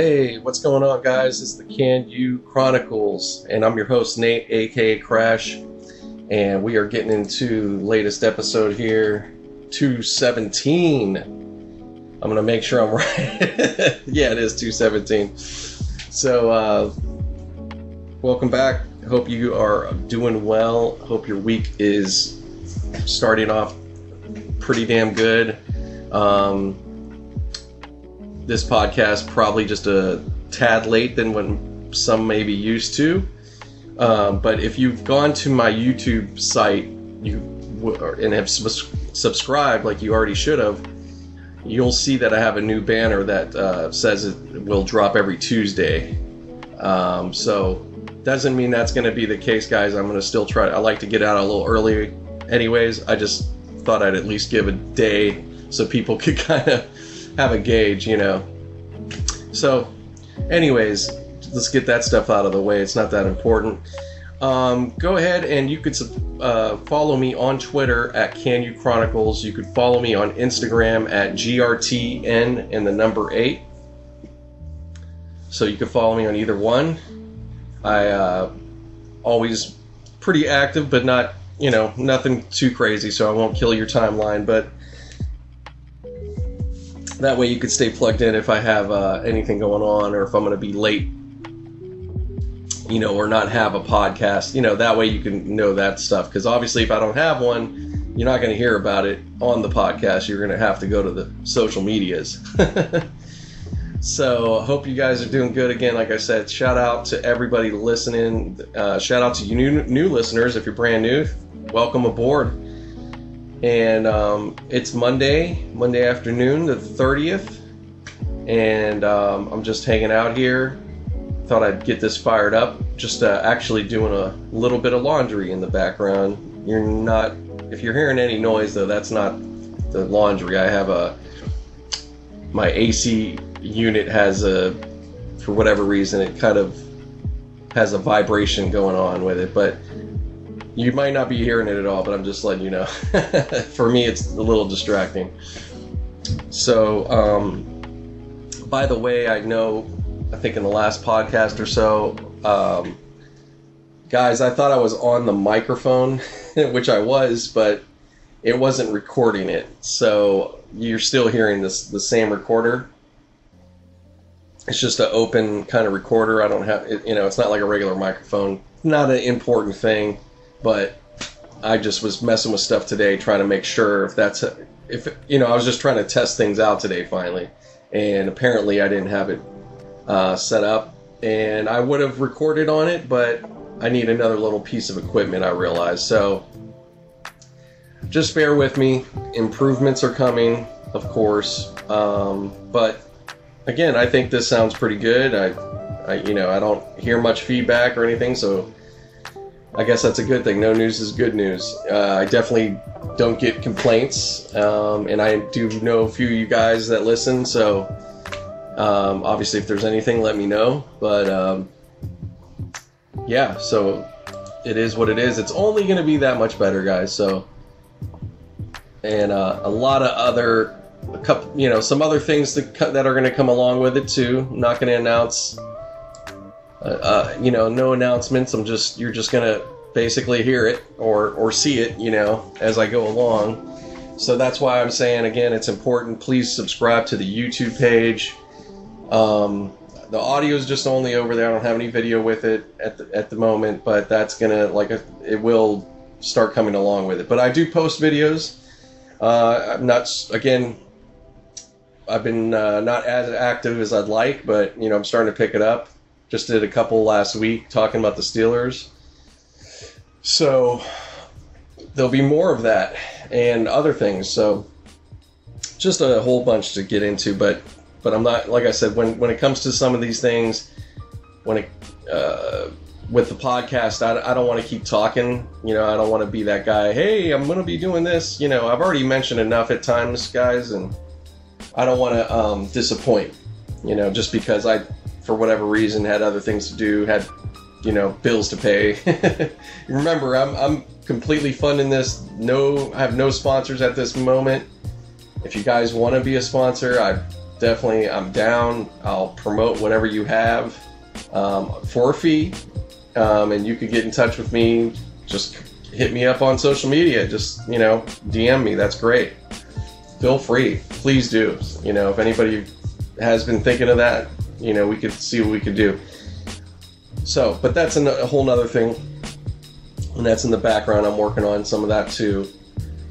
Hey, what's going on, guys? It's the Can You Chronicles, and I'm your host, Nate, aka Crash, and we are getting into latest episode here, 217. I'm gonna make sure I'm right. yeah, it is 217. So, uh, welcome back. Hope you are doing well. Hope your week is starting off pretty damn good. Um, this podcast probably just a tad late than when some may be used to. Um, but if you've gone to my YouTube site, you and have subscribed like you already should have, you'll see that I have a new banner that uh, says it will drop every Tuesday. Um, so doesn't mean that's going to be the case, guys. I'm going to still try. I like to get out a little early, anyways. I just thought I'd at least give a day so people could kind of have a gauge, you know. So, anyways, let's get that stuff out of the way. It's not that important. Um, go ahead and you could uh, follow me on Twitter at Can You Chronicles. You could follow me on Instagram at GRTN and the number eight. So you could follow me on either one. I uh, always pretty active, but not you know nothing too crazy, so I won't kill your timeline. But that way you could stay plugged in if I have uh, anything going on or if I'm going to be late, you know, or not have a podcast. You know, that way you can know that stuff. Because obviously, if I don't have one, you're not going to hear about it on the podcast. You're going to have to go to the social medias. so, I hope you guys are doing good. Again, like I said, shout out to everybody listening. Uh, shout out to you new, new listeners. If you're brand new, welcome aboard and um, it's Monday, Monday afternoon, the 30th, and um, I'm just hanging out here. Thought I'd get this fired up. Just uh, actually doing a little bit of laundry in the background. You're not, if you're hearing any noise though, that's not the laundry. I have a, my AC unit has a, for whatever reason, it kind of has a vibration going on with it, but you might not be hearing it at all, but I'm just letting you know. For me, it's a little distracting. So, um, by the way, I know, I think in the last podcast or so, um, guys, I thought I was on the microphone, which I was, but it wasn't recording it. So you're still hearing this the same recorder. It's just an open kind of recorder. I don't have, you know, it's not like a regular microphone. Not an important thing but I just was messing with stuff today, trying to make sure if that's a, if you know I was just trying to test things out today finally, and apparently I didn't have it uh, set up, and I would have recorded on it, but I need another little piece of equipment. I realized so. Just bear with me. Improvements are coming, of course, um, but again, I think this sounds pretty good. I, I, you know, I don't hear much feedback or anything, so I guess that's a good thing. No news is good news. Uh, I definitely don't get complaints, um, and I do know a few of you guys that listen. So um, obviously, if there's anything, let me know. But um, yeah, so it is what it is. It's only going to be that much better, guys. So and uh, a lot of other, a couple, you know, some other things that that are going to come along with it too. I'm not going to announce uh, uh, you know, no announcements. I'm just you're just gonna basically hear it or or see it, you know, as I go along. So that's why I'm saying again, it's important. Please subscribe to the YouTube page. Um, the audio is just only over there. I don't have any video with it at the, at the moment, but that's gonna like a, it will start coming along with it. But I do post videos. Uh, I'm not again. I've been uh, not as active as I'd like, but you know I'm starting to pick it up. Just did a couple last week talking about the Steelers. So there'll be more of that and other things. So just a whole bunch to get into, but but I'm not like I said when when it comes to some of these things, when it uh, with the podcast, I, I don't want to keep talking. You know, I don't want to be that guy. Hey, I'm to be doing this. You know, I've already mentioned enough at times, guys, and I don't want to um, disappoint. You know, just because I for whatever reason had other things to do, had you know bills to pay. Remember, I'm I'm completely funding this. No, I have no sponsors at this moment. If you guys want to be a sponsor, I definitely, I'm down. I'll promote whatever you have um, for a fee, um, and you could get in touch with me. Just hit me up on social media. Just you know, DM me. That's great. Feel free, please do. You know, if anybody has been thinking of that, you know, we could see what we could do. So, but that's a whole nother thing, and that's in the background. I'm working on some of that too.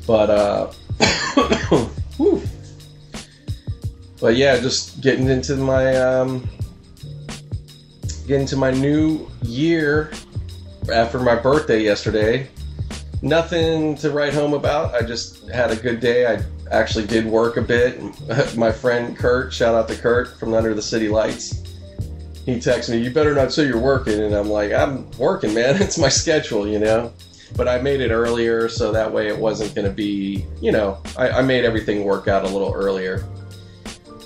But uh, but yeah, just getting into my um, getting to my new year after my birthday yesterday. Nothing to write home about. I just had a good day. I actually did work a bit. my friend Kurt, shout out to Kurt from Under the City Lights. He texted me, "You better not say you're working," and I'm like, "I'm working, man. It's my schedule, you know." But I made it earlier, so that way it wasn't going to be, you know, I, I made everything work out a little earlier.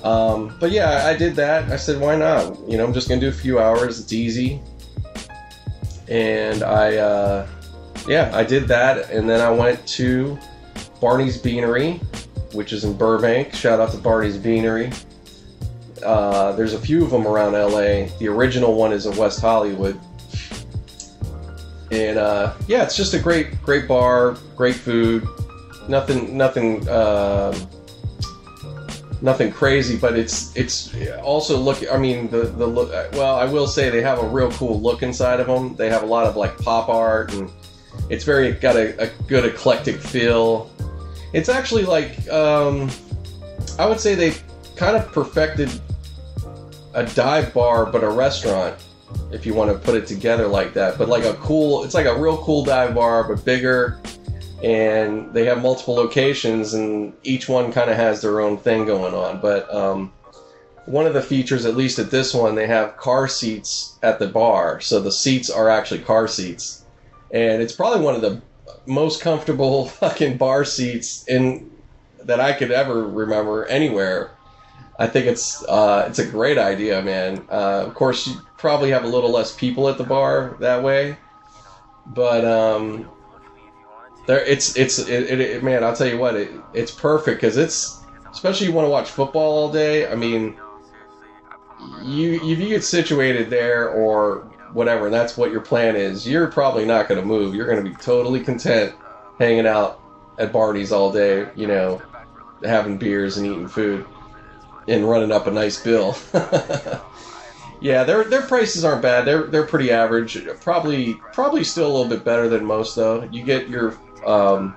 Um, but yeah, I did that. I said, why not? You know, I'm just gonna do a few hours. It's easy. And I, uh, yeah, I did that, and then I went to Barney's Beanery, which is in Burbank. Shout out to Barney's Beanery. Uh, there's a few of them around LA. The original one is in West Hollywood. And uh, yeah, it's just a great, great bar, great food. Nothing, nothing. Uh, nothing crazy, but it's it's also look. I mean, the the look. Well, I will say they have a real cool look inside of them. They have a lot of like pop art, and it's very got a, a good eclectic feel. It's actually like um, I would say they kind of perfected a dive bar, but a restaurant. If you want to put it together like that, but like a cool, it's like a real cool dive bar, but bigger and they have multiple locations, and each one kind of has their own thing going on. But um, one of the features, at least at this one, they have car seats at the bar, so the seats are actually car seats, and it's probably one of the most comfortable fucking bar seats in that I could ever remember anywhere. I think it's uh, it's a great idea, man. Uh, of course, you probably have a little less people at the bar that way, but um, there it's it's it, it, it, man i'll tell you what it, it's perfect because it's especially you want to watch football all day i mean you if you get situated there or whatever and that's what your plan is you're probably not going to move you're going to be totally content hanging out at barney's all day you know having beers and eating food and running up a nice bill yeah their their prices aren't bad they're they're pretty average probably probably still a little bit better than most though you get your um,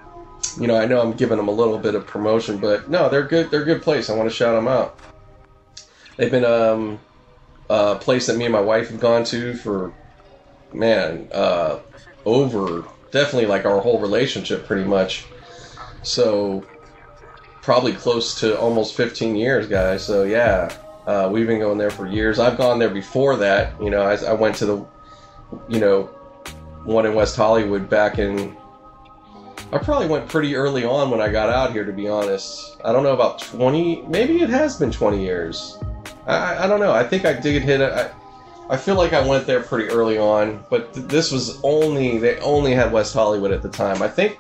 you know, I know I'm giving them a little bit of promotion, but no, they're good. They're a good place. I want to shout them out. They've been um, a place that me and my wife have gone to for man uh, over definitely like our whole relationship, pretty much. So probably close to almost 15 years, guys. So yeah, uh, we've been going there for years. I've gone there before that. You know, I, I went to the, you know, one in West Hollywood back in I probably went pretty early on when I got out here, to be honest. I don't know about 20, maybe it has been 20 years. I, I don't know. I think I did hit it. I, I feel like I went there pretty early on, but th- this was only, they only had West Hollywood at the time. I think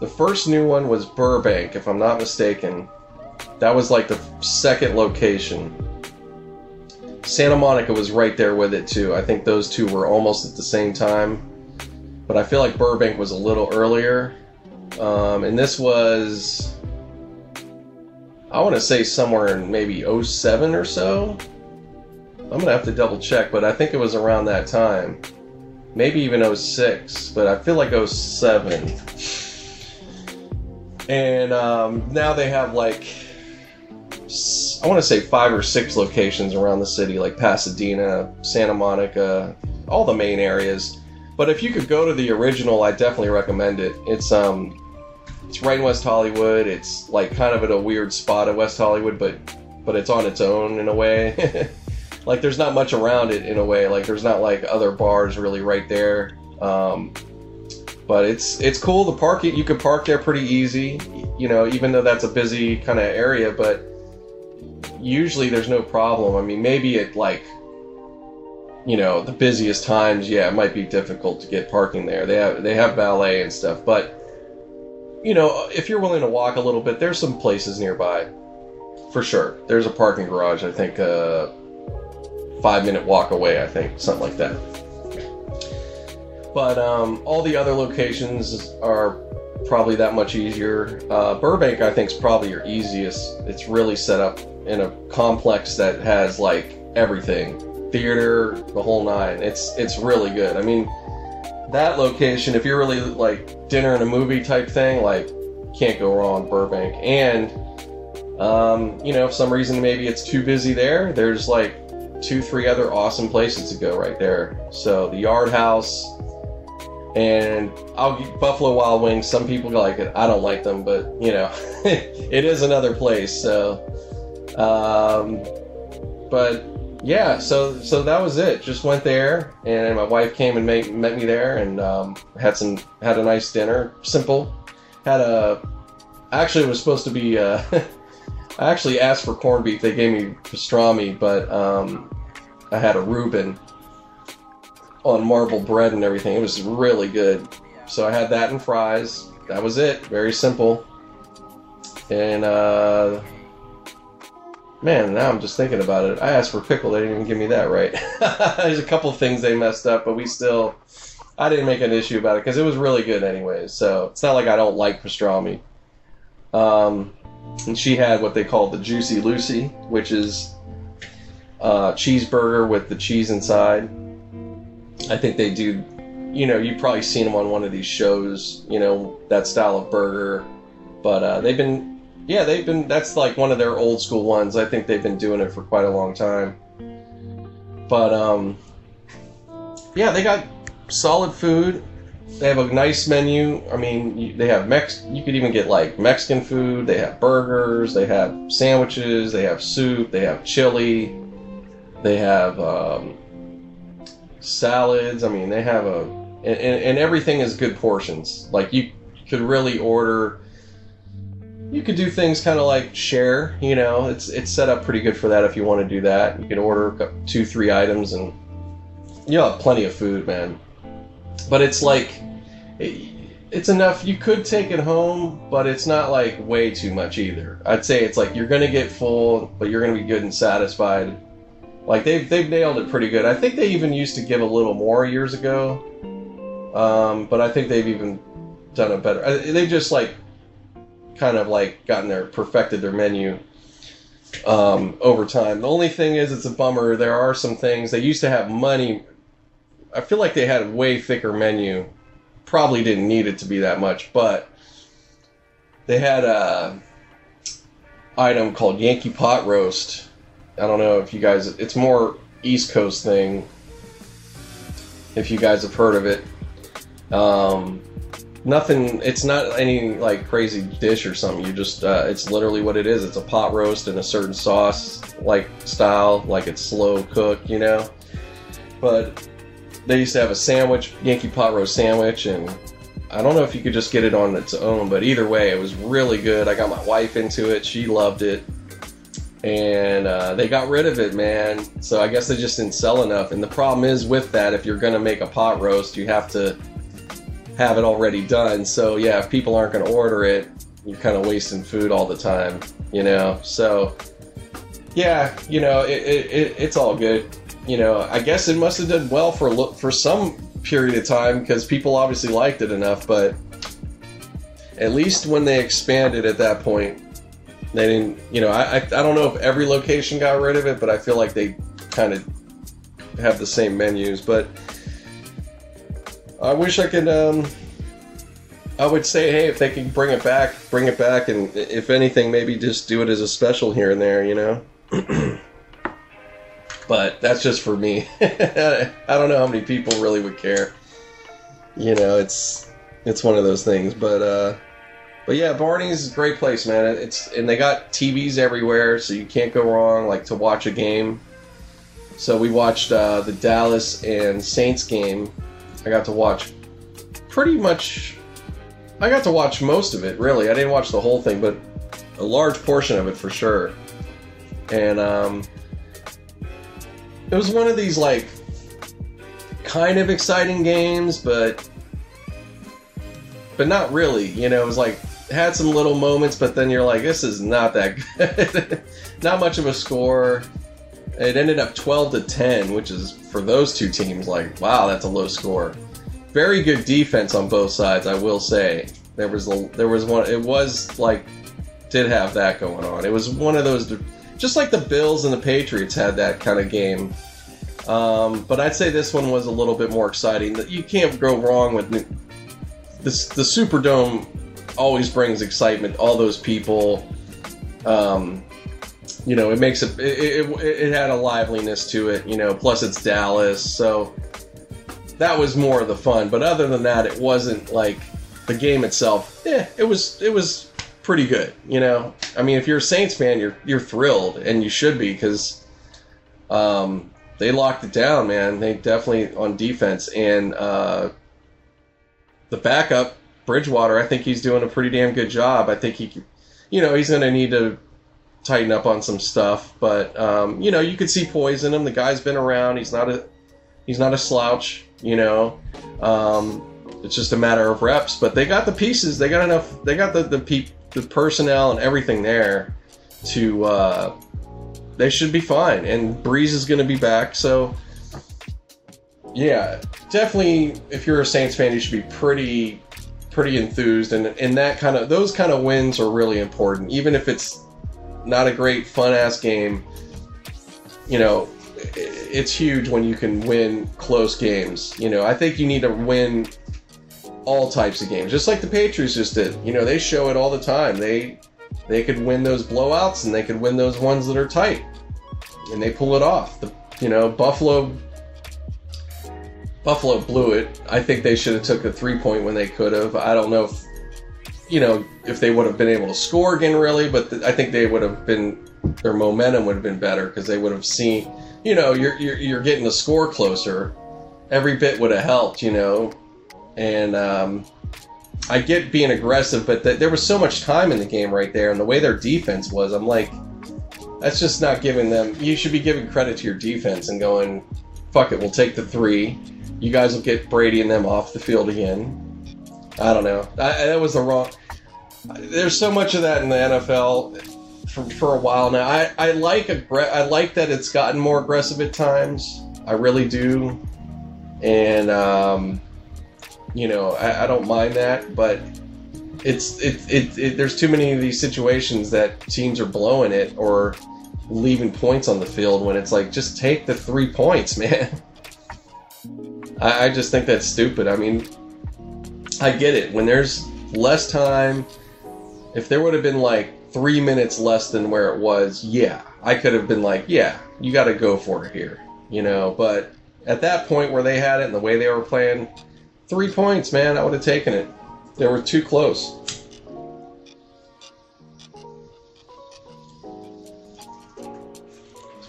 the first new one was Burbank, if I'm not mistaken. That was like the second location. Santa Monica was right there with it too. I think those two were almost at the same time but I feel like Burbank was a little earlier. Um, and this was, I want to say somewhere in maybe 07 or so. I'm going to have to double check, but I think it was around that time. Maybe even 06, but I feel like 07. And um, now they have like, I want to say five or six locations around the city, like Pasadena, Santa Monica, all the main areas. But if you could go to the original, I definitely recommend it. It's um, it's right in West Hollywood. It's like kind of at a weird spot of West Hollywood, but but it's on its own in a way. like there's not much around it in a way. Like there's not like other bars really right there. Um, but it's it's cool. The parking you can park there pretty easy. You know, even though that's a busy kind of area, but usually there's no problem. I mean, maybe at like you know the busiest times, yeah, it might be difficult to get parking there. They have they have valet and stuff, but you know if you're willing to walk a little bit, there's some places nearby. for sure. There's a parking garage. I think uh, five minute walk away. I think something like that. But um, all the other locations are probably that much easier. Uh, Burbank, I think, is probably your easiest. It's really set up in a complex that has like everything, theater, the whole nine. It's it's really good. I mean, that location, if you're really like dinner and a movie type thing, like can't go wrong Burbank. And um, you know, if some reason maybe it's too busy there, there's like two, three other awesome places to go right there. So the Yard House, and I'll get Buffalo Wild Wings. Some people like it. I don't like them, but you know, it is another place. So, um, but yeah, so so that was it. Just went there, and my wife came and made, met me there, and um, had some had a nice dinner. Simple. Had a actually was supposed to be. Uh, I actually asked for corned beef. They gave me pastrami, but um, I had a Reuben on marble bread and everything. It was really good. So I had that and fries. That was it. Very simple. And uh, man, now I'm just thinking about it. I asked for pickle. They didn't even give me that right. There's a couple things they messed up, but we still. I didn't make an issue about it because it was really good anyways. So it's not like I don't like pastrami. Um, and she had what they call the Juicy Lucy, which is a cheeseburger with the cheese inside I think they do. You know, you've probably seen them on one of these shows. You know that style of burger, but uh, they've been, yeah, they've been. That's like one of their old school ones. I think they've been doing it for quite a long time. But um, yeah, they got solid food. They have a nice menu. I mean, you, they have Mex. You could even get like Mexican food. They have burgers. They have sandwiches. They have soup. They have chili. They have um, salads. I mean, they have a and, and everything is good portions. Like you could really order. You could do things kind of like share. You know, it's it's set up pretty good for that if you want to do that. You can order two, three items, and you have plenty of food, man. But it's like. it's enough. You could take it home, but it's not like way too much either. I'd say it's like you're gonna get full, but you're gonna be good and satisfied like they've they've nailed it pretty good. I think they even used to give a little more years ago, um, but I think they've even done a better. They've just like kind of like gotten their perfected their menu um, over time. The only thing is, it's a bummer. There are some things they used to have money. I feel like they had a way thicker menu. Probably didn't need it to be that much, but they had a item called Yankee Pot Roast I don't know if you guys. It's more East Coast thing. If you guys have heard of it, um, nothing. It's not any like crazy dish or something. You just. Uh, it's literally what it is. It's a pot roast in a certain sauce like style, like it's slow cooked, you know. But they used to have a sandwich, Yankee pot roast sandwich, and I don't know if you could just get it on its own, but either way, it was really good. I got my wife into it; she loved it and uh, they got rid of it, man. So I guess they just didn't sell enough. And the problem is with that, if you're gonna make a pot roast, you have to have it already done. So yeah, if people aren't gonna order it, you're kind of wasting food all the time, you know. So yeah, you know, it, it, it, it's all good. You know, I guess it must have done well for for some period of time because people obviously liked it enough. But at least when they expanded at that point, they didn't, you know, I, I, I don't know if every location got rid of it, but I feel like they kind of have the same menus. But I wish I could. Um, I would say, hey, if they can bring it back, bring it back, and if anything, maybe just do it as a special here and there, you know. but that's just for me. I don't know how many people really would care. You know, it's it's one of those things, but uh, but yeah, Barney's is a great place, man. It's and they got TVs everywhere, so you can't go wrong. Like to watch a game. So we watched uh, the Dallas and Saints game. I got to watch pretty much. I got to watch most of it. Really, I didn't watch the whole thing, but a large portion of it for sure. And um, it was one of these like kind of exciting games, but but not really. You know, it was like had some little moments, but then you're like, this is not that good. not much of a score. It ended up 12 to 10, which is for those two teams like, wow, that's a low score. Very good defense on both sides, I will say. There was a, there was one. It was like did have that going on. It was one of those, just like the Bills and the Patriots had that kind of game. Um, but I'd say this one was a little bit more exciting. You can't go wrong with this. The Superdome always brings excitement. All those people. Um, you know, it makes it, it, it, it had a liveliness to it, you know, plus it's Dallas, so that was more of the fun. But other than that, it wasn't like the game itself. Yeah, it was it was pretty good, you know. I mean, if you're a Saints fan, you're you're thrilled, and you should be because um, they locked it down, man. They definitely on defense and uh, the backup Bridgewater. I think he's doing a pretty damn good job. I think he, you know, he's going to need to tighten up on some stuff. But um, you know, you could see poise in him. The guy's been around. He's not a he's not a slouch. You know, um, it's just a matter of reps. But they got the pieces. They got enough. They got the the pe- the personnel and everything there to. Uh, they should be fine. And Brees is going to be back. So yeah, definitely. If you're a Saints fan, you should be pretty pretty enthused and and that kind of those kind of wins are really important even if it's not a great fun ass game. You know, it's huge when you can win close games. You know, I think you need to win all types of games, just like the Patriots just did. You know, they show it all the time. They they could win those blowouts and they could win those ones that are tight, and they pull it off. The you know Buffalo Buffalo blew it. I think they should have took a three point when they could have. I don't know if you know, if they would have been able to score again, really, but th- I think they would have been, their momentum would have been better because they would have seen, you know, you're, you're, you're getting the score closer. Every bit would have helped, you know. And um, I get being aggressive, but th- there was so much time in the game right there, and the way their defense was, I'm like, that's just not giving them. You should be giving credit to your defense and going, fuck it, we'll take the three. You guys will get Brady and them off the field again I don't know. I, that was the wrong. There's so much of that in the NFL for, for a while now. I, I like aggr- I like that it's gotten more aggressive at times. I really do, and um, you know I, I don't mind that, but it's it, it, it there's too many of these situations that teams are blowing it or leaving points on the field when it's like just take the three points, man. I, I just think that's stupid. I mean, I get it. When there's less time, if there would have been like three minutes less than where it was, yeah, I could have been like, yeah, you got to go for it here, you know. But at that point where they had it and the way they were playing, three points, man, I would have taken it. They were too close.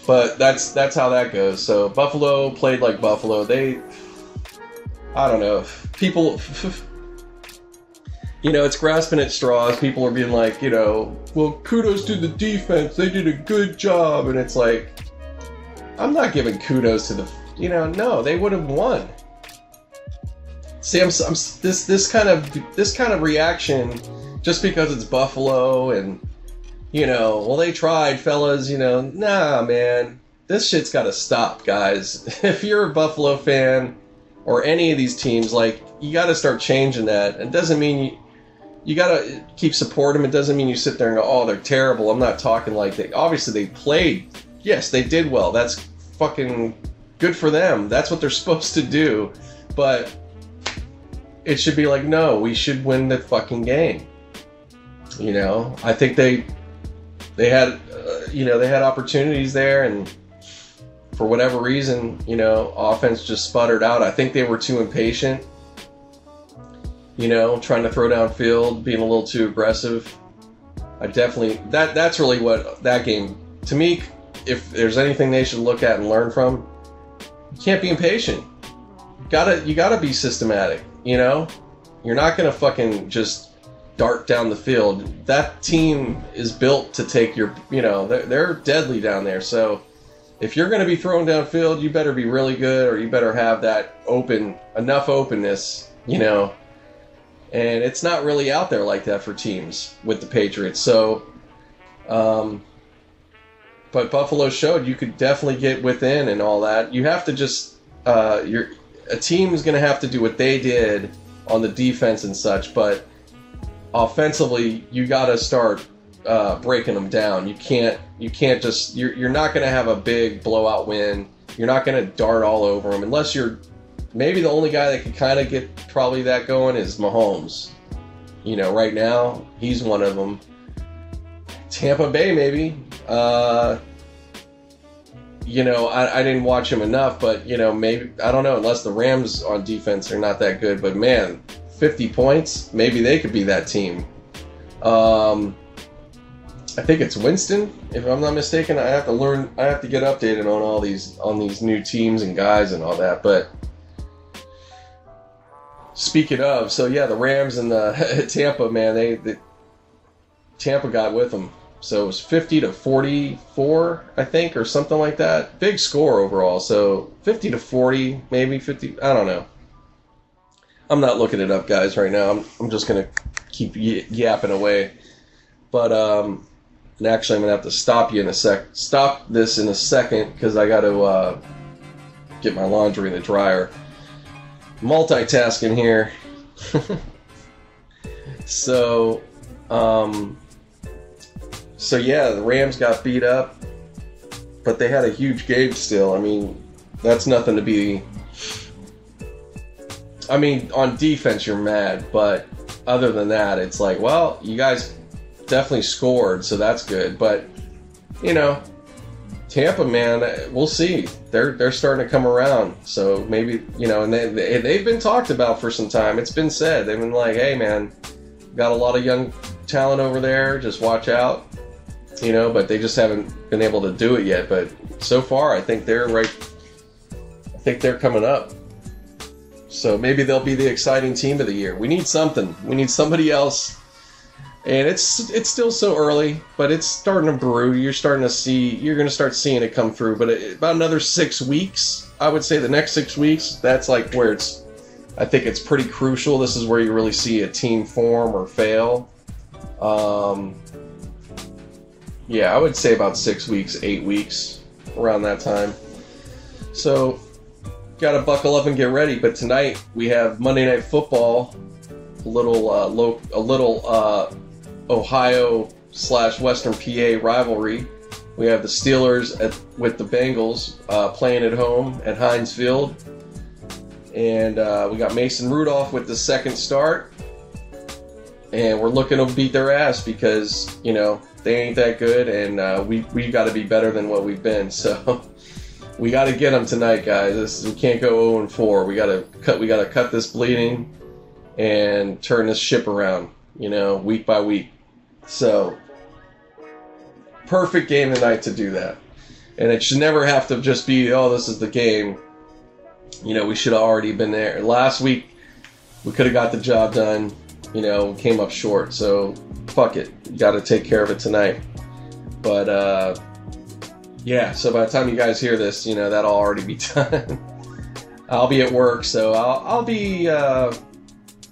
But that's that's how that goes. So Buffalo played like Buffalo. They, I don't know, people you know, it's grasping at straws. People are being like, you know, well, kudos to the defense. They did a good job. And it's like, I'm not giving kudos to the, you know, no, they would have won. See, I'm, I'm this this kind of this kind of reaction, just because it's Buffalo and, you know, well, they tried, fellas. You know, nah, man, this shit's got to stop, guys. if you're a Buffalo fan or any of these teams, like you got to start changing that. It doesn't mean you, you gotta keep supporting them. It doesn't mean you sit there and go, "Oh, they're terrible." I'm not talking like they. Obviously, they played. Yes, they did well. That's fucking good for them. That's what they're supposed to do. But it should be like, no, we should win the fucking game. You know, I think they they had, uh, you know, they had opportunities there, and for whatever reason, you know, offense just sputtered out. I think they were too impatient you know, trying to throw downfield, being a little too aggressive. I definitely that that's really what that game to me. If there's anything they should look at and learn from, you can't be impatient. You gotta you gotta be systematic. You know, you're not gonna fucking just dart down the field. That team is built to take your you know they're, they're deadly down there. So if you're gonna be thrown downfield, you better be really good, or you better have that open enough openness. You know and it's not really out there like that for teams with the Patriots. So, um, but Buffalo showed you could definitely get within and all that. You have to just uh, you're a team is going to have to do what they did on the defense and such, but offensively, you got to start uh, breaking them down. You can't you can't just you're you're not going to have a big blowout win. You're not going to dart all over them unless you're maybe the only guy that could kind of get probably that going is Mahomes. You know, right now he's one of them. Tampa Bay, maybe. Uh, you know, I, I didn't watch him enough, but you know, maybe I don't know. Unless the Rams on defense are not that good, but man, 50 points, maybe they could be that team. Um, I think it's Winston, if I'm not mistaken. I have to learn. I have to get updated on all these on these new teams and guys and all that. But speaking of, so yeah, the Rams and the Tampa, man, they, they Tampa got with them. So it was 50 to 44, I think, or something like that. Big score overall. So 50 to 40, maybe 50. I don't know. I'm not looking it up, guys, right now. I'm, I'm just going to keep y- yapping away. But, um, and actually, I'm going to have to stop you in a sec. Stop this in a second because I got to uh, get my laundry in the dryer. Multitasking here. so, um, so yeah, the Rams got beat up, but they had a huge game still. I mean, that's nothing to be. I mean, on defense you're mad, but other than that, it's like, well, you guys definitely scored, so that's good. But you know, Tampa, man, we'll see. They're they're starting to come around. So maybe you know, and they, they they've been talked about for some time. It's been said they've been like, hey, man, got a lot of young talent over there. Just watch out you know, but they just haven't been able to do it yet. But so far, I think they're right. I think they're coming up. So maybe they'll be the exciting team of the year. We need something. We need somebody else. And it's it's still so early, but it's starting to brew. You're starting to see. You're going to start seeing it come through. But it, about another six weeks, I would say the next six weeks. That's like where it's. I think it's pretty crucial. This is where you really see a team form or fail. Um, yeah, I would say about six weeks, eight weeks, around that time. So, got to buckle up and get ready. But tonight we have Monday Night Football, a little, uh, a little uh, Ohio slash Western PA rivalry. We have the Steelers at, with the Bengals uh, playing at home at Heinz Field, and uh, we got Mason Rudolph with the second start, and we're looking to beat their ass because you know they ain't that good, and uh, we we got to be better than what we've been. So we got to get them tonight, guys. This, we can't go 0 and 4. We got to cut. We got to cut this bleeding and turn this ship around. You know, week by week. So perfect game tonight to do that. And it should never have to just be, oh, this is the game. You know, we should have already been there. Last week, we could have got the job done. You know, came up short. So fuck it, got to take care of it tonight. But uh, yeah, so by the time you guys hear this, you know that'll already be done. I'll be at work, so I'll, I'll be uh,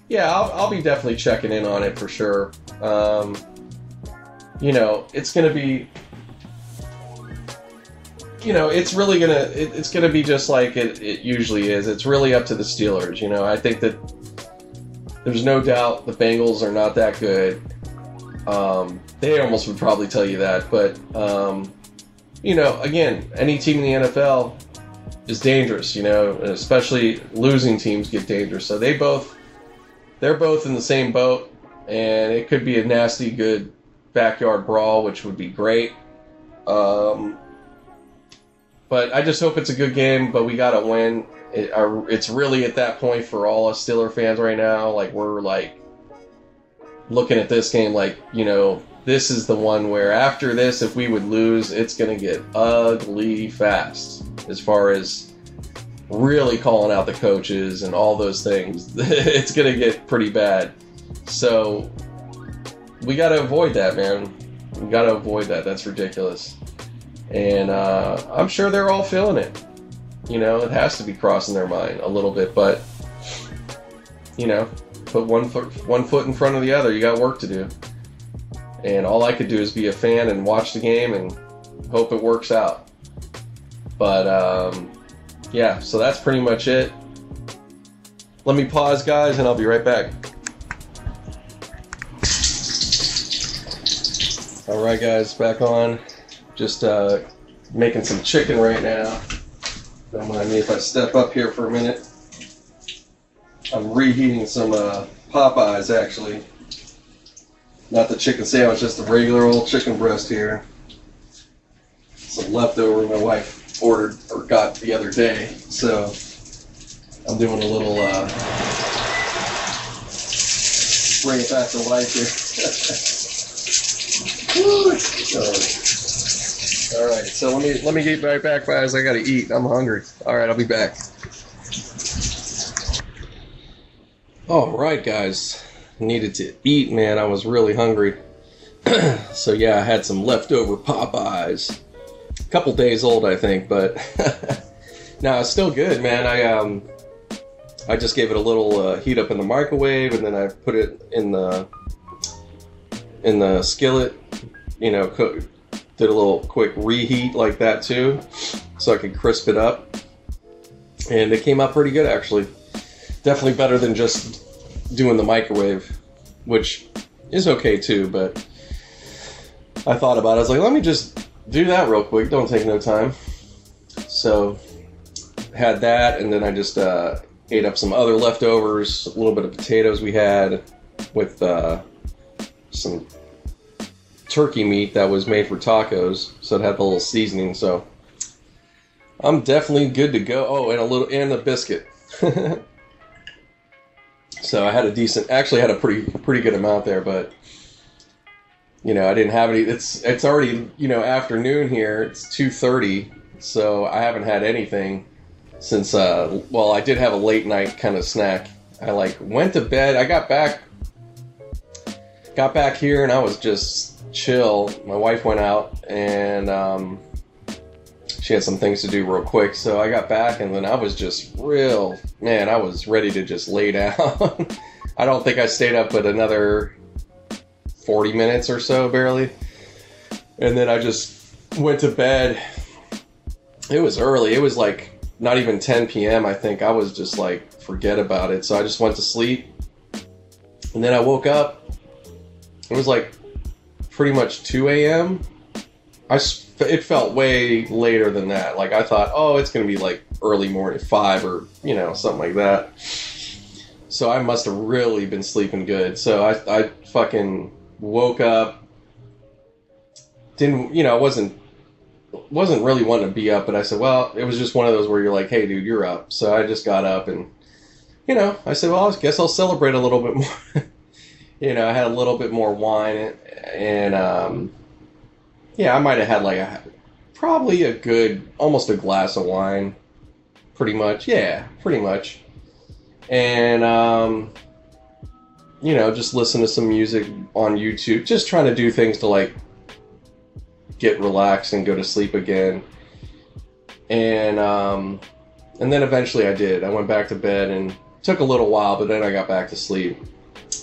yeah, I'll, I'll be definitely checking in on it for sure. Um, you know, it's gonna be you know, it's really gonna it, it's gonna be just like it, it usually is. It's really up to the Steelers. You know, I think that there's no doubt the Bengals are not that good. Um, they almost would probably tell you that, but um, you know, again, any team in the NFL is dangerous. You know, especially losing teams get dangerous. So they both they're both in the same boat, and it could be a nasty good backyard brawl, which would be great. Um, but I just hope it's a good game. But we got to win. It, it's really at that point for all us Steeler fans right now. Like we're like looking at this game like, you know, this is the one where after this, if we would lose, it's to get ugly fast as far as really calling out the coaches and all those things. it's to get pretty bad. So we got to avoid that, man. We got to avoid that. That's ridiculous. And uh, I'm sure they're all feeling it. You know, it has to be crossing their mind a little bit, but, you know, put one foot one foot in front of the other. You got work to do. And all I could do is be a fan and watch the game and hope it works out. But um, yeah, so that's pretty much it. Let me pause, guys, and I'll be right back. All right, guys, back on. Just uh, making some chicken right now. Don't mind me if I step up here for a minute. I'm reheating some uh, Popeyes, actually. Not the chicken sandwich, just the regular old chicken breast here. Some leftover my wife ordered or got the other day. So I'm doing a little uh, bring it back to life here. All right, so let me let me get right back, guys. I gotta eat. I'm hungry. All right, I'll be back. All right, guys. Needed to eat, man. I was really hungry. so yeah, I had some leftover Popeyes. A couple days old, I think, but no, it's still good, man. I um, I just gave it a little uh, heat up in the microwave, and then I put it in the in the skillet. You know, cook, did a little quick reheat like that too, so I could crisp it up. And it came out pretty good actually. Definitely better than just doing the microwave, which is okay too, but I thought about it. I was like, let me just do that real quick. Don't take no time. So had that, and then I just uh, ate up some other leftovers, a little bit of potatoes we had with uh, some turkey meat that was made for tacos, so it had the little seasoning. So I'm definitely good to go. Oh, and a little and a biscuit. so I had a decent, actually had a pretty pretty good amount there, but you know I didn't have any. It's it's already you know afternoon here. It's two thirty, so I haven't had anything since. Uh, well, I did have a late night kind of snack. I like went to bed. I got back got back here and I was just chill. My wife went out and um, she had some things to do real quick. So I got back and then I was just real, man, I was ready to just lay down. I don't think I stayed up but another 40 minutes or so, barely. And then I just went to bed. It was early. It was like not even 10 p.m. I think. I was just like, forget about it. So I just went to sleep. And then I woke up. It was like pretty much 2 a.m. I it felt way later than that. Like I thought, oh, it's gonna be like early morning, five or you know something like that. So I must have really been sleeping good. So I I fucking woke up. Didn't you know? I wasn't wasn't really wanting to be up, but I said, well, it was just one of those where you're like, hey, dude, you're up. So I just got up and you know, I said, well, I guess I'll celebrate a little bit more. You know, I had a little bit more wine and um, yeah, I might have had like a probably a good almost a glass of wine, pretty much. Yeah, pretty much. And um, you know, just listen to some music on YouTube, just trying to do things to like get relaxed and go to sleep again. And um, and then eventually I did. I went back to bed and took a little while, but then I got back to sleep.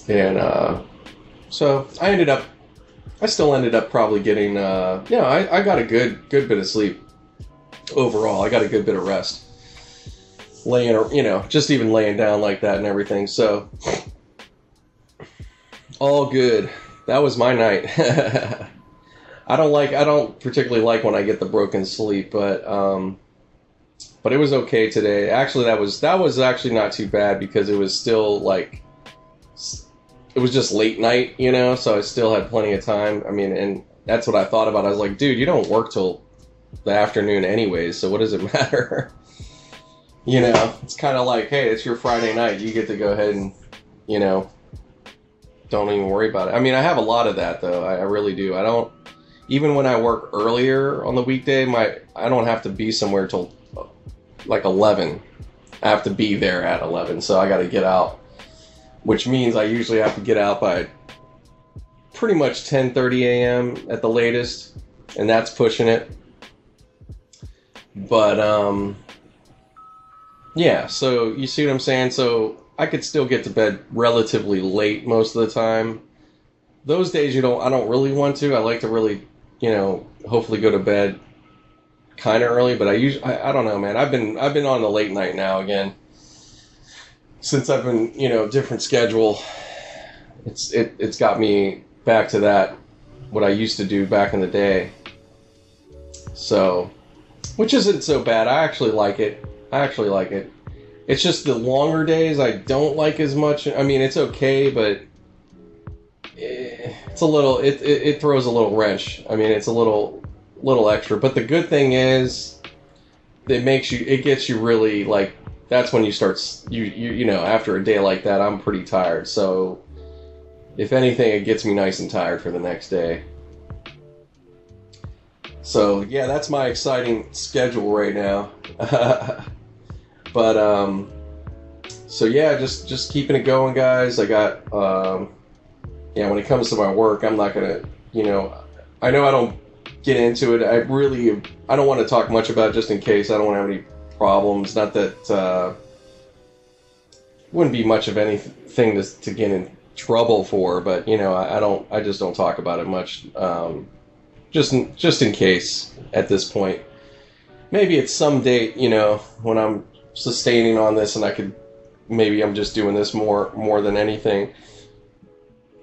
And uh, so I ended up I still ended up probably getting, uh, you know, I, I got a good good bit of sleep overall. I got a good bit of rest, laying, you know, just even laying down like that and everything. So all good. That was my night. I don't like, I don't particularly like when I get the broken sleep, but um, but it was okay today. Actually, that was that was actually not too bad because it was still like it was just late night, you know, so I still had plenty of time. I mean, and that's what I thought about. I was like, dude, you don't work till the afternoon anyways, so what does it matter? you know, it's kind of like, hey, it's your Friday night. You get to go ahead and, you know, don't even worry about it. I mean, I have a lot of that though. I, I really do. I don't even when I work earlier on the weekday, my I don't have to be somewhere till uh, like 11. I have to be there at 11, so I got to get out which means I usually have to get out by pretty much 10:30 a.m. at the latest, and that's pushing it. But um, yeah. So you see what I'm saying? So I could still get to bed relatively late most of the time. Those days you don't I don't really want to. I like to really, you know, hopefully go to bed kind of early, but I usually I, I don't know, man. I've been I've been on the late night now again. Since I've been, you know, different schedule. It's it it's got me back to that what I used to do back in the day. So, which isn't so bad. I actually like it. I actually like it. It's just the longer days I don't like as much. I mean, it's okay, but eh, it's a little. It, it, it throws a little wrench. I mean, it's a little little extra. But the good thing is, it makes you. It gets you really like. That's when you start. You you you know after a day like that, I'm pretty tired. So, if anything, it gets me nice and tired for the next day. So yeah, that's my exciting schedule right now. but um, so yeah, just just keeping it going, guys. I got um, yeah. When it comes to my work, I'm not gonna, you know, I know I don't get into it. I really, I don't want to talk much about it just in case. I don't want to have any problems. Not that uh, wouldn't be much of anything to to get in trouble for, but you know, I, I don't. I just don't talk about it much. Um, just just in case at this point. Maybe at some date, you know, when I'm sustaining on this and I could maybe I'm just doing this more more than anything.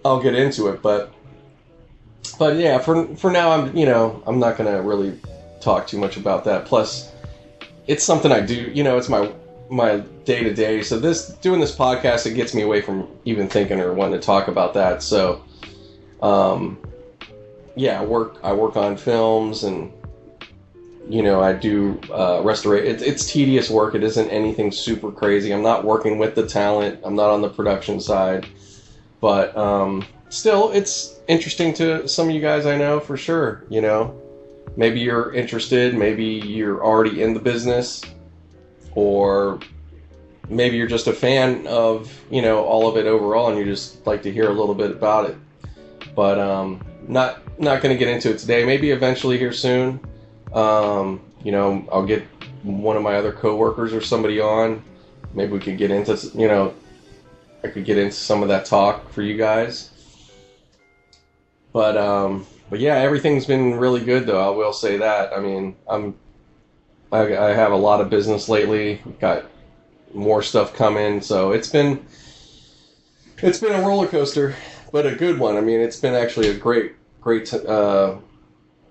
I'll get into it, but but yeah, for for now I'm you know I'm not gonna really talk too much about that. Plus, it's something I do. You know, it's my my day to day. So this doing this podcast it gets me away from even thinking or wanting to talk about that. So, um, yeah, I work I work on films and you know I do uh, restaurate. It, it's tedious work. It isn't anything super crazy. I'm not working with the talent. I'm not on the production side, but um, still, it's interesting to some of you guys I know for sure. You know, maybe you're interested. Maybe you're already in the business, or maybe you're just a fan of you know all of it overall, and you just like to hear a little bit about it. But um, not not going to get into it today. Maybe eventually here soon. Um, you know, I'll get one of my other coworkers or somebody on. Maybe we could get into you know, I could get into some of that talk for you guys. But um, but yeah, everything's been really good though. I will say that. I mean, I'm I, I have a lot of business lately. Got more stuff coming, so it's been it's been a roller coaster but a good one. I mean, it's been actually a great, great, uh,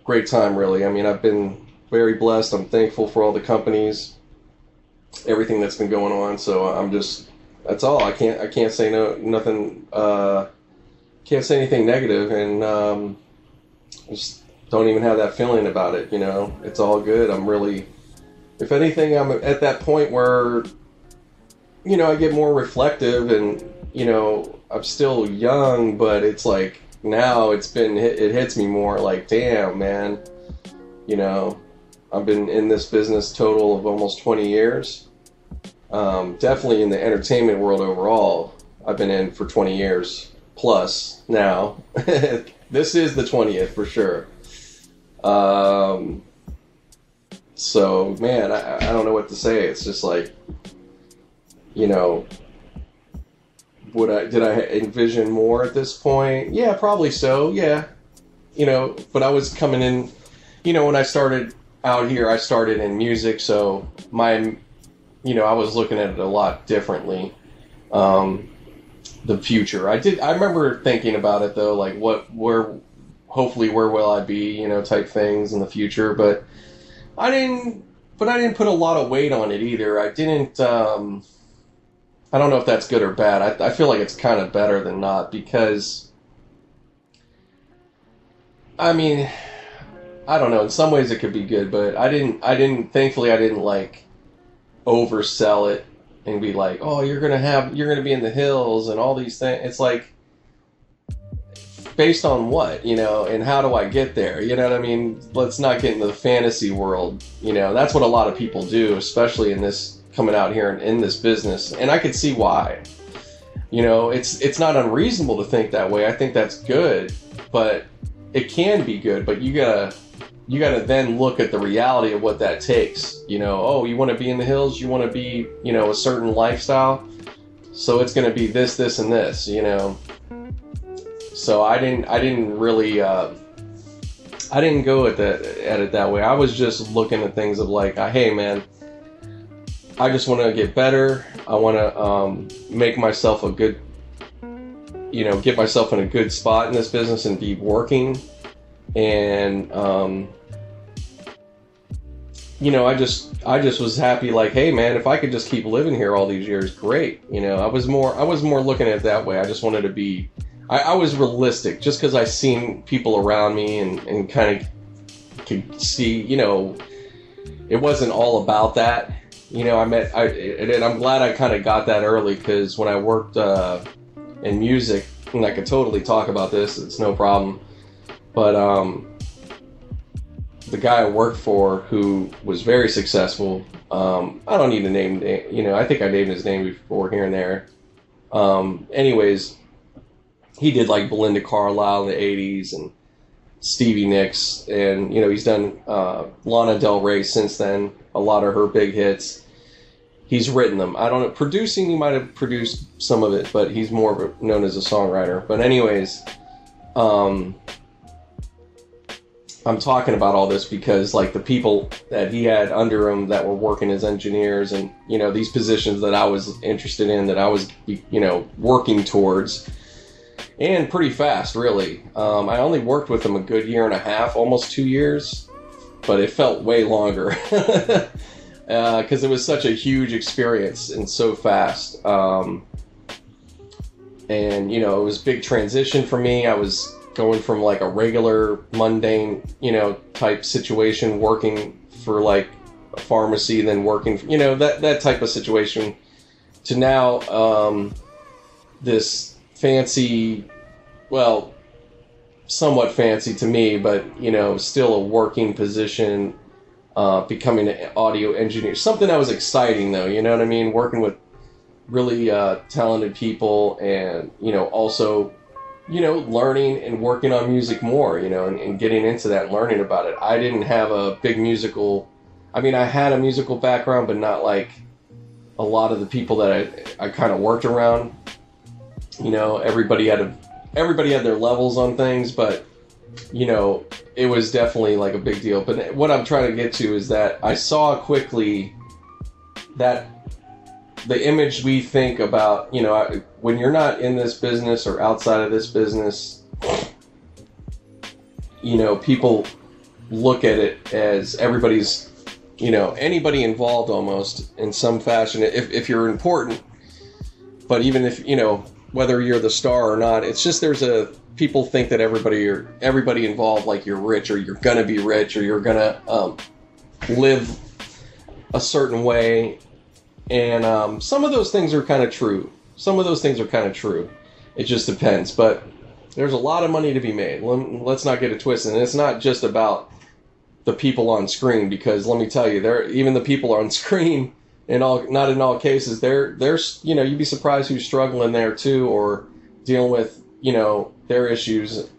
great time. Really. I mean, I've been very blessed. I'm thankful for all the companies, everything that's been going on. So I'm just that's all. I can't I can't say no nothing. Uh, can't say anything negative, and um, just don't even have that feeling about it. You know, it's all good. I'm really, if anything, I'm at that point where, you know, I get more reflective and you know I'm still young, but it's like now it's been it hits me more like damn man, you know, I've been in this business total of almost 20 years. Um, definitely in the entertainment world overall, I've been in for 20 years plus now. this is the 20th for sure. Um, so man, I, I don't know what to say. It's just like, you know, would I did I envision more at this point? Yeah, probably so. Yeah, you know, but I was coming in, you know, when I started out here, I started in music, so my, you know, I was looking at it a lot differently. Um, the future, I did. I remember thinking about it though, like what, where, hopefully, where will I be, you know, type things in the future. But I didn't. But I didn't put a lot of weight on it either. I didn't. Um, I don't know if that's good or bad. I, I feel like it's kind of better than not because, I mean, I don't know. In some ways, it could be good, but I didn't. I didn't. Thankfully, I didn't like oversell it and be like, "Oh, you're gonna have, you're gonna be in the hills and all these things." It's like based on what, you know, and how do I get there? You know what I mean? Let's not get into the fantasy world. You know, that's what a lot of people do, especially in this coming out here in, in this business, and I could see why. You know, it's it's not unreasonable to think that way. I think that's good, but it can be good. But you gotta you gotta then look at the reality of what that takes. You know, oh, you want to be in the hills, you want to be, you know, a certain lifestyle. so it's going to be this, this, and this, you know. So I didn't, I didn't really, uh, I didn't go at that at it that way. I was just looking at things of like, uh, hey man, I just want to get better. I want to um, make myself a good, you know, get myself in a good spot in this business and be working. And um, you know, I just I just was happy like, hey man, if I could just keep living here all these years, great. You know, I was more I was more looking at it that way. I just wanted to be I, I was realistic just because I seen people around me and, and kind of could see, you know, it wasn't all about that. You know, I met, I, and I'm glad I kind of got that early because when I worked uh, in music, and I could totally talk about this, it's no problem. But um, the guy I worked for who was very successful, um, I don't need to name, you know, I think I named his name before here and there. Um, anyways, he did like Belinda Carlisle in the '80s and Stevie Nicks, and you know he's done uh, Lana Del Rey since then. A lot of her big hits. He's written them. I don't know. Producing, he might have produced some of it, but he's more known as a songwriter. But anyways, um, I'm talking about all this because like the people that he had under him that were working as engineers and you know these positions that I was interested in that I was you know working towards and pretty fast, really. Um, I only worked with them a good year and a half, almost two years, but it felt way longer because uh, it was such a huge experience and so fast. Um, and you know, it was big transition for me. I was going from like a regular, mundane, you know, type situation, working for like a pharmacy, then working, you know, that that type of situation, to now um, this fancy, well, somewhat fancy to me, but you know, still a working position, uh, becoming an audio engineer. Something that was exciting, though. You know what I mean? Working with really uh, talented people, and you know, also, you know, learning and working on music more. You know, and, and getting into that, learning about it. I didn't have a big musical. I mean, I had a musical background, but not like a lot of the people that I, I kind of worked around you know, everybody had a everybody had their levels on things, but you know, it was definitely like a big deal. But what I'm trying to get to is that I saw quickly that the image we think about, you know, when you're not in this business or outside of this business, you know, people look at it as everybody's, you know, anybody involved almost in some fashion. If, if you're important, but even if, you know, whether you're the star or not. It's just there's a people think that everybody or everybody involved like you're rich or you're gonna be rich or you're gonna um, live a certain way, and um, some of those things are kind of true. Some of those things are kind of true. It just depends, but there's a lot of money to be made. Let's not get it twisted. And it's not just about the people on screen because let me tell you, there even the people on screen in all not in all cases there there's you know you'd be surprised who's struggling there too or dealing with you know their issues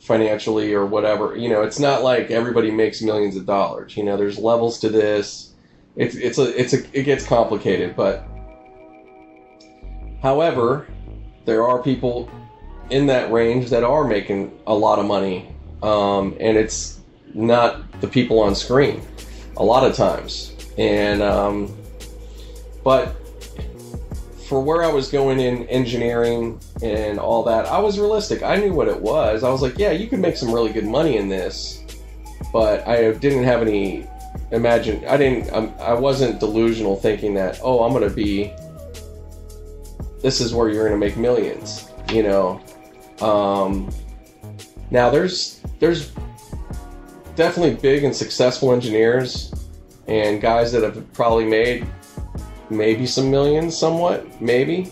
financially or whatever you know it's not like everybody makes millions of dollars you know there's levels to this it's it's a it's a it gets complicated but however there are people in that range that are making a lot of money um, and it's not the people on screen a lot of times and um, but for where I was going in engineering and all that, I was realistic. I knew what it was. I was like, yeah, you could make some really good money in this, but I didn't have any imagine. I didn't. Um, I wasn't delusional thinking that oh, I'm gonna be. This is where you're gonna make millions. You know. Um, now there's there's definitely big and successful engineers and guys that have probably made maybe some millions, somewhat, maybe.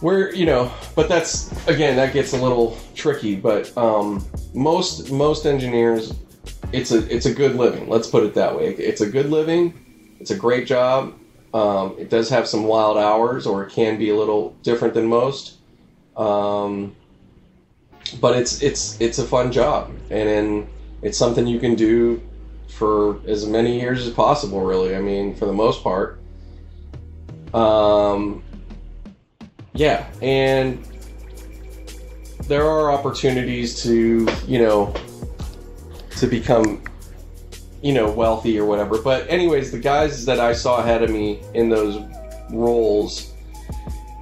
Where you know, but that's again that gets a little tricky. But um, most most engineers, it's a it's a good living. Let's put it that way. It's a good living. It's a great job. Um, it does have some wild hours, or it can be a little different than most. Um, but it's it's it's a fun job, and, and it's something you can do for as many years as possible, really. I mean, for the most part. Um, yeah, and there are opportunities to, you know, to become, you know, wealthy or whatever. But anyways, the guys that I saw ahead of me in those roles,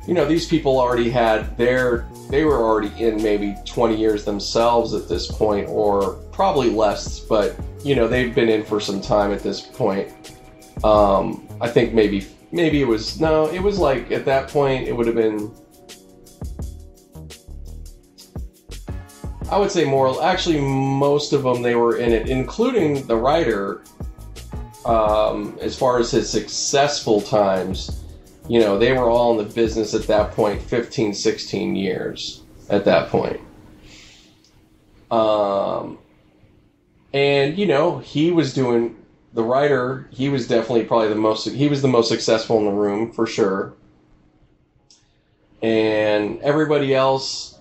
you know, these people already had their they were already in maybe 20 years themselves at this point or probably less, but you know, they've been in for some time at this point. Um, I think maybe maybe it was no, it was like at that point it would have been I would say more. Actually, most of them they were in it, including the writer. Um, as far as his successful times, you know, they were all in the business at that point, 15, 16 years at that point. Um, and you know, he was doing the writer. He was definitely probably the most. He was the most successful in the room for sure. And everybody else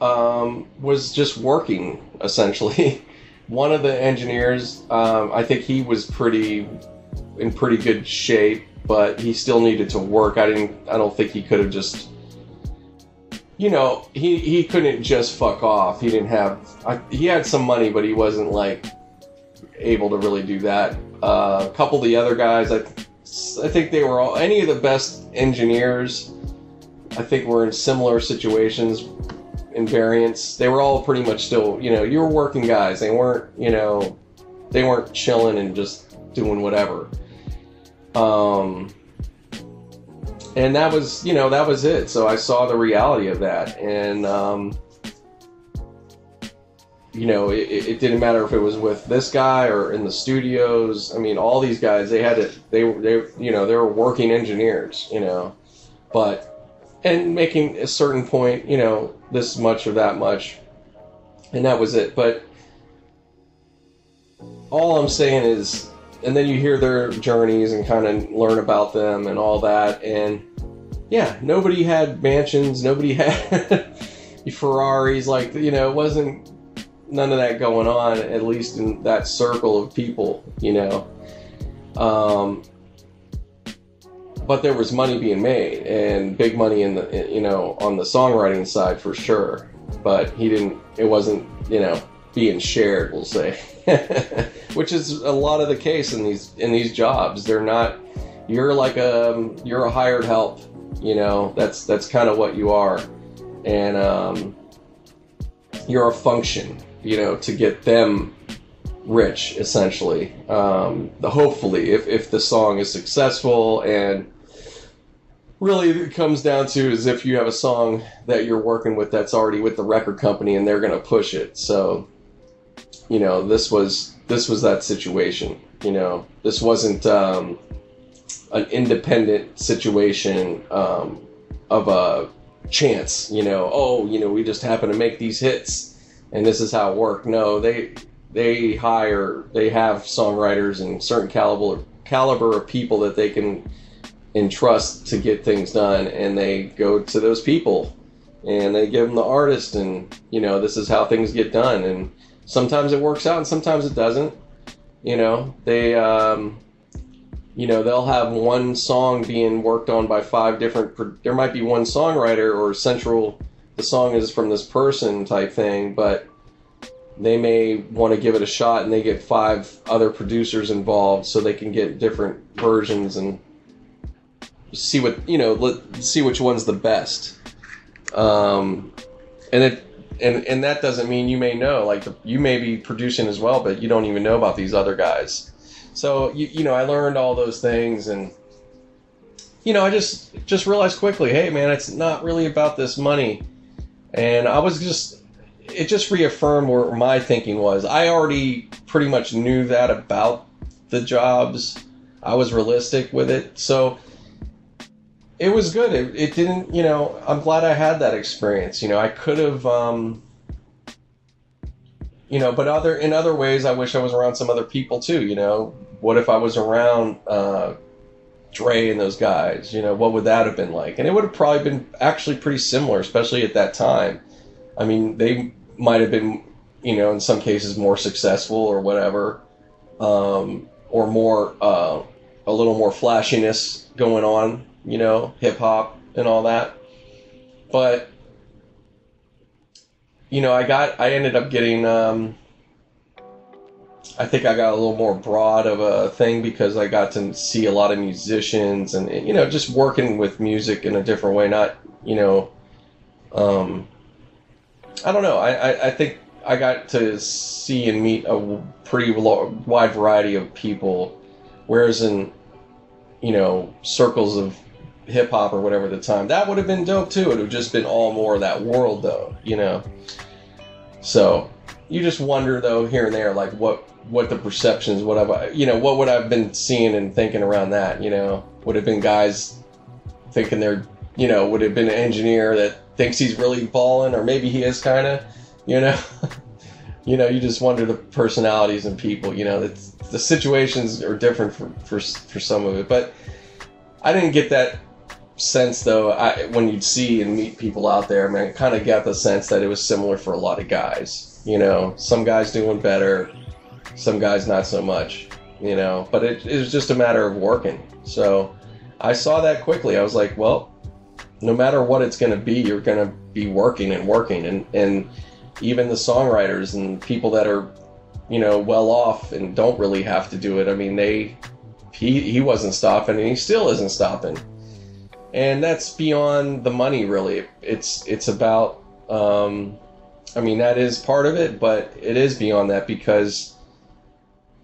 um, was just working essentially. One of the engineers, um, I think he was pretty in pretty good shape, but he still needed to work. I didn't. I don't think he could have just. You know, he, he couldn't just fuck off. He didn't have. I, he had some money, but he wasn't like able to really do that. Uh, a couple of the other guys, I, I think they were all any of the best engineers. I think were in similar situations and variants, they were all pretty much still, you know, you were working guys. They weren't, you know, they weren't chilling and just doing whatever. Um, and that was, you know, that was it. So I saw the reality of that, and um, you know, it, it didn't matter if it was with this guy or in the studios. I mean, all these guys, they had it. They were, they, you know, they were working engineers, you know, but and making a certain point, you know, this much or that much, and that was it. But all I'm saying is, and then you hear their journeys and kind of learn about them and all that, and yeah, nobody had mansions, nobody had Ferraris, like you know, it wasn't none of that going on, at least in that circle of people, you know. Um, but there was money being made and big money in the you know on the songwriting side for sure. But he didn't it wasn't you know being shared we'll say. Which is a lot of the case in these in these jobs. They're not you're like a you're a hired help you know? That's that's kind of what you are. And um, you're a function you know to get them rich essentially. Um, hopefully if, if the song is successful and really it comes down to is if you have a song that you're working with that's already with the record company and they're going to push it. So you know this was this was that situation you know. This wasn't um, an independent situation um, of a chance you know. Oh you know we just happen to make these hits and this is how it worked. No they they hire they have songwriters and certain caliber caliber of people that they can entrust to get things done and they go to those people and they give them the artist and you know this is how things get done and sometimes it works out and sometimes it doesn't you know. They um, you know they'll have one song being worked on by five different there might be one songwriter or central the song is from this person type thing but they may want to give it a shot and they get five other producers involved so they can get different versions and see what you know let see which one's the best. Um and it and and that doesn't mean you may know like the, you may be producing as well but you don't even know about these other guys. So you, you know i learned all those things and you know i just just realized quickly hey man it's not really about this money. And i was just it just reaffirmed where my thinking was i already pretty much knew that about the jobs i was realistic with it so it was good. It, it didn't, you know, I'm glad I had that experience. You know, I could have, um, you know, but other in other ways, I wish I was around some other people too. You know, what if I was around uh, Dre and those guys? You know, what would that have been like? And it would have probably been actually pretty similar, especially at that time. I mean, they might have been, you know, in some cases more successful or whatever, um, or more, uh, a little more flashiness going on you know, hip hop and all that. but you know, I got I ended up getting um, I think I got a little more broad of a thing because I got to see a lot of musicians and you know just working with music in a different way. Not you know, um, I don't know. I, I, I think I got to see and meet a pretty wide variety of people, whereas in you know circles of hip hop or whatever at the time that would have been dope too. It would have just been all more of that world though, you know. So you just wonder though here and there like what what the perceptions what have you know what would I've been seeing and thinking around that you know would have been guys thinking they're you know would have been an engineer that thinks he's really balling or maybe he is kind of you know you know you just wonder the personalities and people you know the situations are different for, for for some of it but I didn't get that sense though I, when you'd see and meet people out there I mean I kind of got the sense that it was similar for a lot of guys you know some guys doing better some guys not so much, you know. But it, it was just a matter of working. So I saw that quickly. I was like, well, no matter what it's going to be, you're going to be working and working, and and even the songwriters and people that are, you know, well off and don't really have to do it. I mean, they he he wasn't stopping, and he still isn't stopping. And that's beyond the money, really. It's it's about. Um, I mean, that is part of it, but it is beyond that because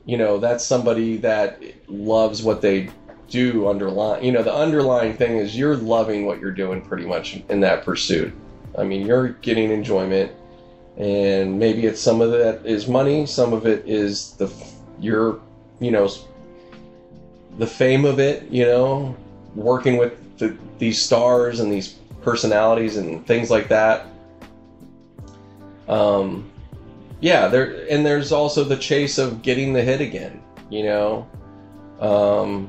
you know that's somebody that loves what they do underlying you know the underlying thing is you're loving what you're doing pretty much in that pursuit i mean you're getting enjoyment and maybe it's some of that is money some of it is the your you know the fame of it you know working with the, these stars and these personalities and things like that um yeah, there and there's also the chase of getting the hit again. You know, um,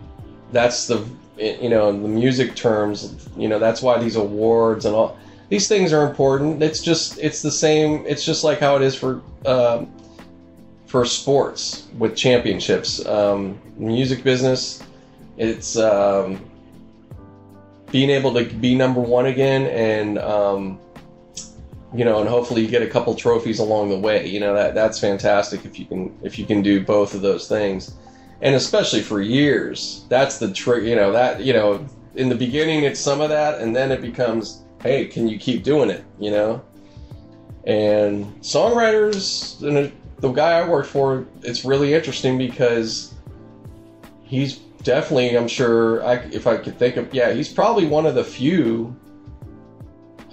that's the you know the music terms. You know that's why these awards and all these things are important. It's just it's the same. It's just like how it is for um, for sports with championships. Um, music business, it's um, being able to be number one again and um, you know, and hopefully you get a couple trophies along the way. You know that that's fantastic if you can if you can do both of those things, and especially for years. That's the trick. You know that you know in the beginning it's some of that, and then it becomes, hey, can you keep doing it? You know, and songwriters and the guy I worked for, it's really interesting because he's definitely, I'm sure, I, if I could think of, yeah, he's probably one of the few.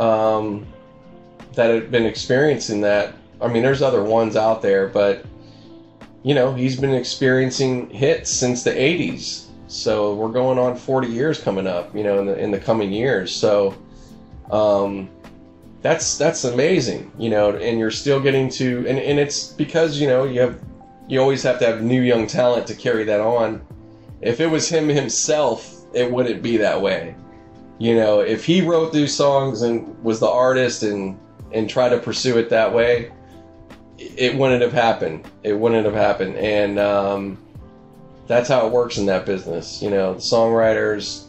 Um, that had been experiencing that. I mean, there's other ones out there, but you know, he's been experiencing hits since the 80s. So we're going on 40 years coming up, you know, in the in the coming years. So um, that's that's amazing, you know, and you're still getting to and, and it's because, you know, you have you always have to have new young talent to carry that on. If it was him himself, it wouldn't be that way. You know, if he wrote these songs and was the artist and and try to pursue it that way, it wouldn't have happened. It wouldn't have happened. And um, that's how it works in that business. You know, the songwriters,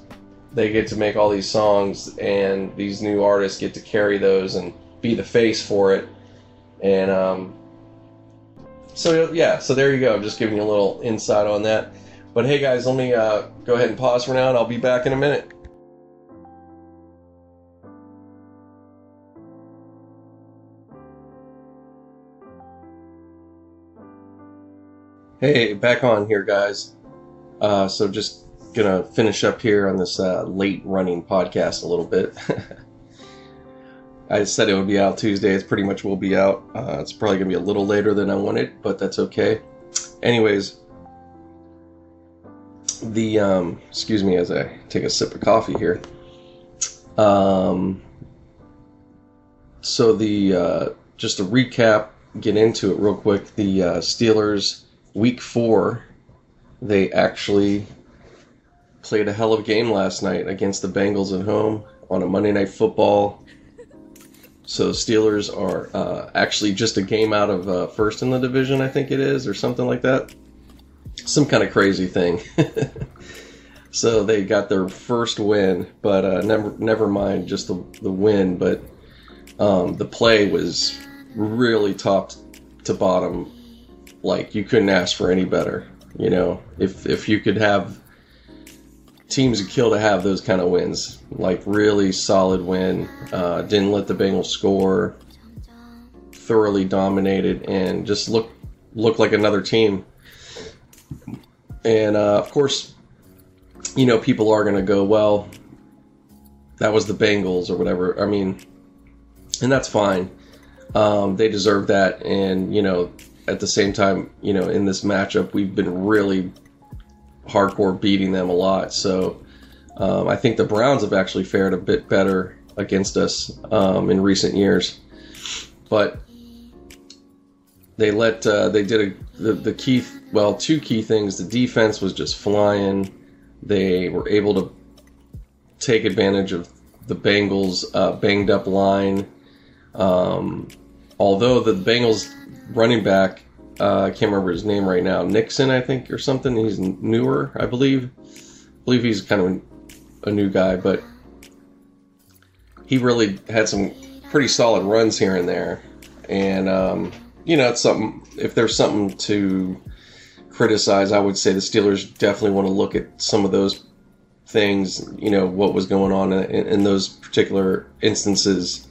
they get to make all these songs, and these new artists get to carry those and be the face for it. And um, so, yeah, so there you go. I'm just giving you a little insight on that. But hey, guys, let me uh, go ahead and pause for now, and I'll be back in a minute. Hey, back on here, guys. Uh, so just gonna finish up here on this uh, late running podcast a little bit. I said it would be out Tuesday. It's pretty much will be out. Uh, it's probably gonna be a little later than I wanted, but that's okay. Anyways, the um, excuse me as I take a sip of coffee here. Um, so the uh, just to recap, get into it real quick. The uh, Steelers week four, they actually played a hell of a game last night against the Bengals at home on a Monday Night Football. So Steelers are uh, actually just a game out of uh, first in the division, I think it is, or something like that. Some kind of crazy thing. so they got their first win, but uh, never never mind just the the win, but um, the play was really top to bottom. Like you couldn't ask for any better. You know, if if you could have teams would kill to have those kind of wins, like really solid win. Uh, didn't let the Bengals score. Thoroughly dominated and just look look like another team. And uh, of course, you know people are going to go, well, that was the Bengals or whatever. I mean, and that's fine. Um, they deserve that, and you know, at the same time, you know, in this matchup, we've been really hardcore beating them a lot. So um, I think the Browns have actually fared a bit better against us um, in recent years, but they let uh, they did a the, the key well two key things. The defense was just flying. They were able to take advantage of the Bengals' uh, banged up line. Um, although the Bengals running back uh, I can't remember his name right now. Mixon, I think, or something. He's newer, I believe. I believe he's kind of a new guy, but he really had some pretty solid runs here and there. And um, you know, it's something. If there's something to criticize, I would say the Steelers definitely want to look at some of those things. You know, what was going on in, in those particular instances.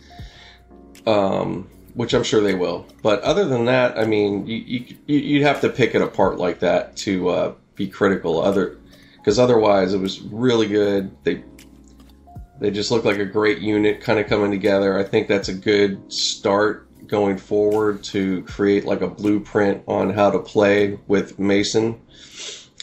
Um, which I'm sure they will. But other than that, I mean, you, you you'd have to pick it apart like that to uh, be critical. Other because otherwise, it was really good. They they just look like a great unit, kind of coming together. I think that's a good start going forward to create like a blueprint on how to play with Mason.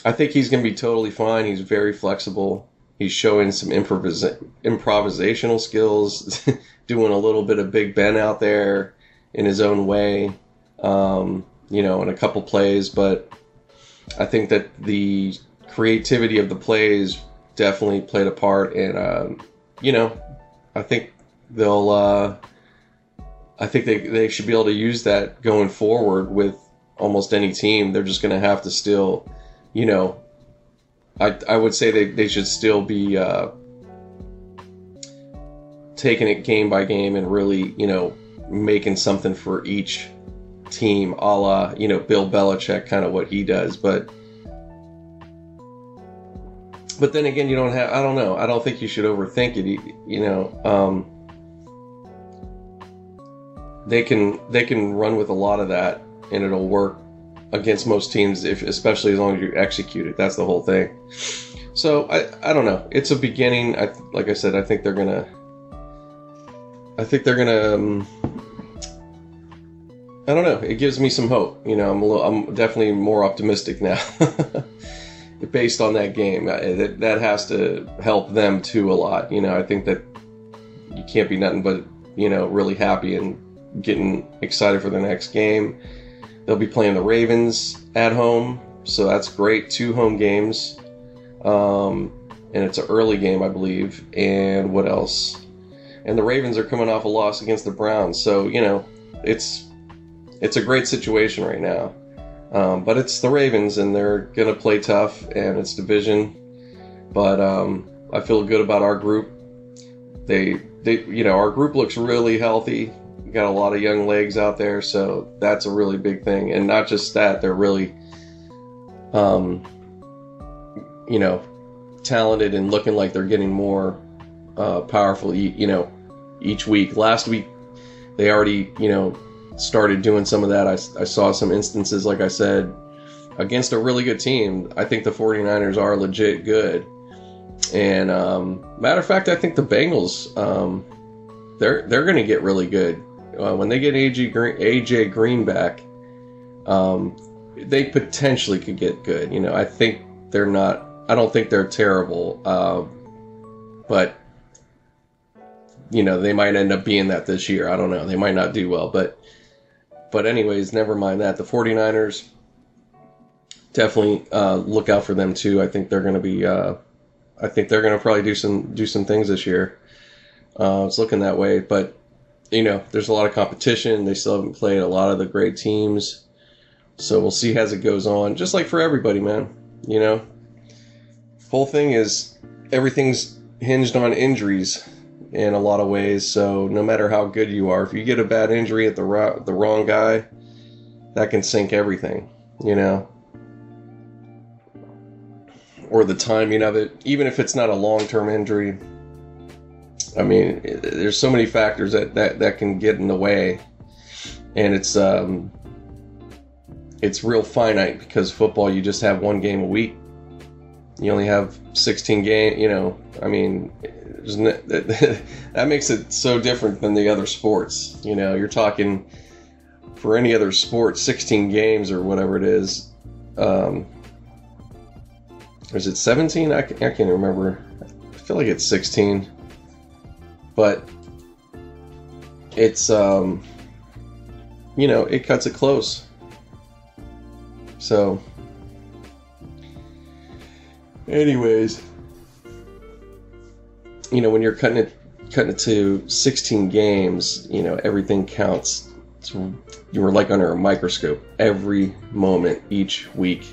I think he's going to be totally fine. He's very flexible. He's showing some improvisa- improvisational skills, doing a little bit of Big Ben out there in his own way, um, you know, in a couple plays. But I think that the creativity of the plays definitely played a part, and um, you know, I think they'll. Uh, I think they, they should be able to use that going forward with almost any team. They're just going to have to still, you know, I, I would say they, they should still be uh, taking it game by game and really, you know, making something for each team, a la you know Bill Belichick, kind of what he does. But but then again, you don't have. I don't know. I don't think you should overthink it. You know, um, they can they can run with a lot of that, and it'll work against most teams, if especially as long as you execute it. That's the whole thing. So I I don't know. It's a beginning. I like I said. I think they're gonna. I think they're gonna. Um, I don't know. It gives me some hope. You know, I'm a little, I'm definitely more optimistic now, based on that game. That that has to help them too a lot. You know, I think that you can't be nothing but you know really happy and getting excited for the next game. They'll be playing the Ravens at home, so that's great. Two home games, um, and it's an early game, I believe. And what else? And the Ravens are coming off a loss against the Browns, so you know it's it's a great situation right now. Um, but it's the Ravens, and they're gonna play tough, and it's division. But um, I feel good about our group. They, they, you know, our group looks really healthy. We got a lot of young legs out there, so that's a really big thing. And not just that, they're really, um, you know, talented and looking like they're getting more uh, powerful. You know, each week. Last week, they already, you know, started doing some of that. I, I saw some instances, like I said, against a really good team. I think the 49ers are legit good. And um, matter of fact, I think the Bengals um, they're they're going to get really good uh, when they get AJ Green, AJ Green back. Um, they potentially could get good. You know, I think they're not. I don't think they're terrible, uh, but you know they might end up being that this year. I don't know. They might not do well, but but anyways, never mind that. The 49ers definitely uh, look out for them too. I think they're going to be. Uh, I think they're going to probably do some do some things this year. Uh, it's looking that way, but you know, there's a lot of competition. They still haven't played a lot of the great teams, so we'll see as it goes on. Just like for everybody, man. You know, whole thing is everything's hinged on injuries in a lot of ways. So no matter how good you are, if you get a bad injury at the ro- the wrong guy, that can sink everything. You know, or the timing of it, even if it's not a long term injury. I mean, there's so many factors that, that, that can get in the way, and it's um, it's real finite because football you just have one game a week. You only have 16 game. You know, I mean, that, makes it so different than the other sports. You know, you're talking for any other sport, 16 games or whatever it is. Um, is it 17? I, I can't remember. I feel like it's 16. But it's, um, you know, it cuts it close. So, anyways, you know, when you're cutting it, cutting it to 16 games, you know, everything counts. You were like under a microscope every moment each week.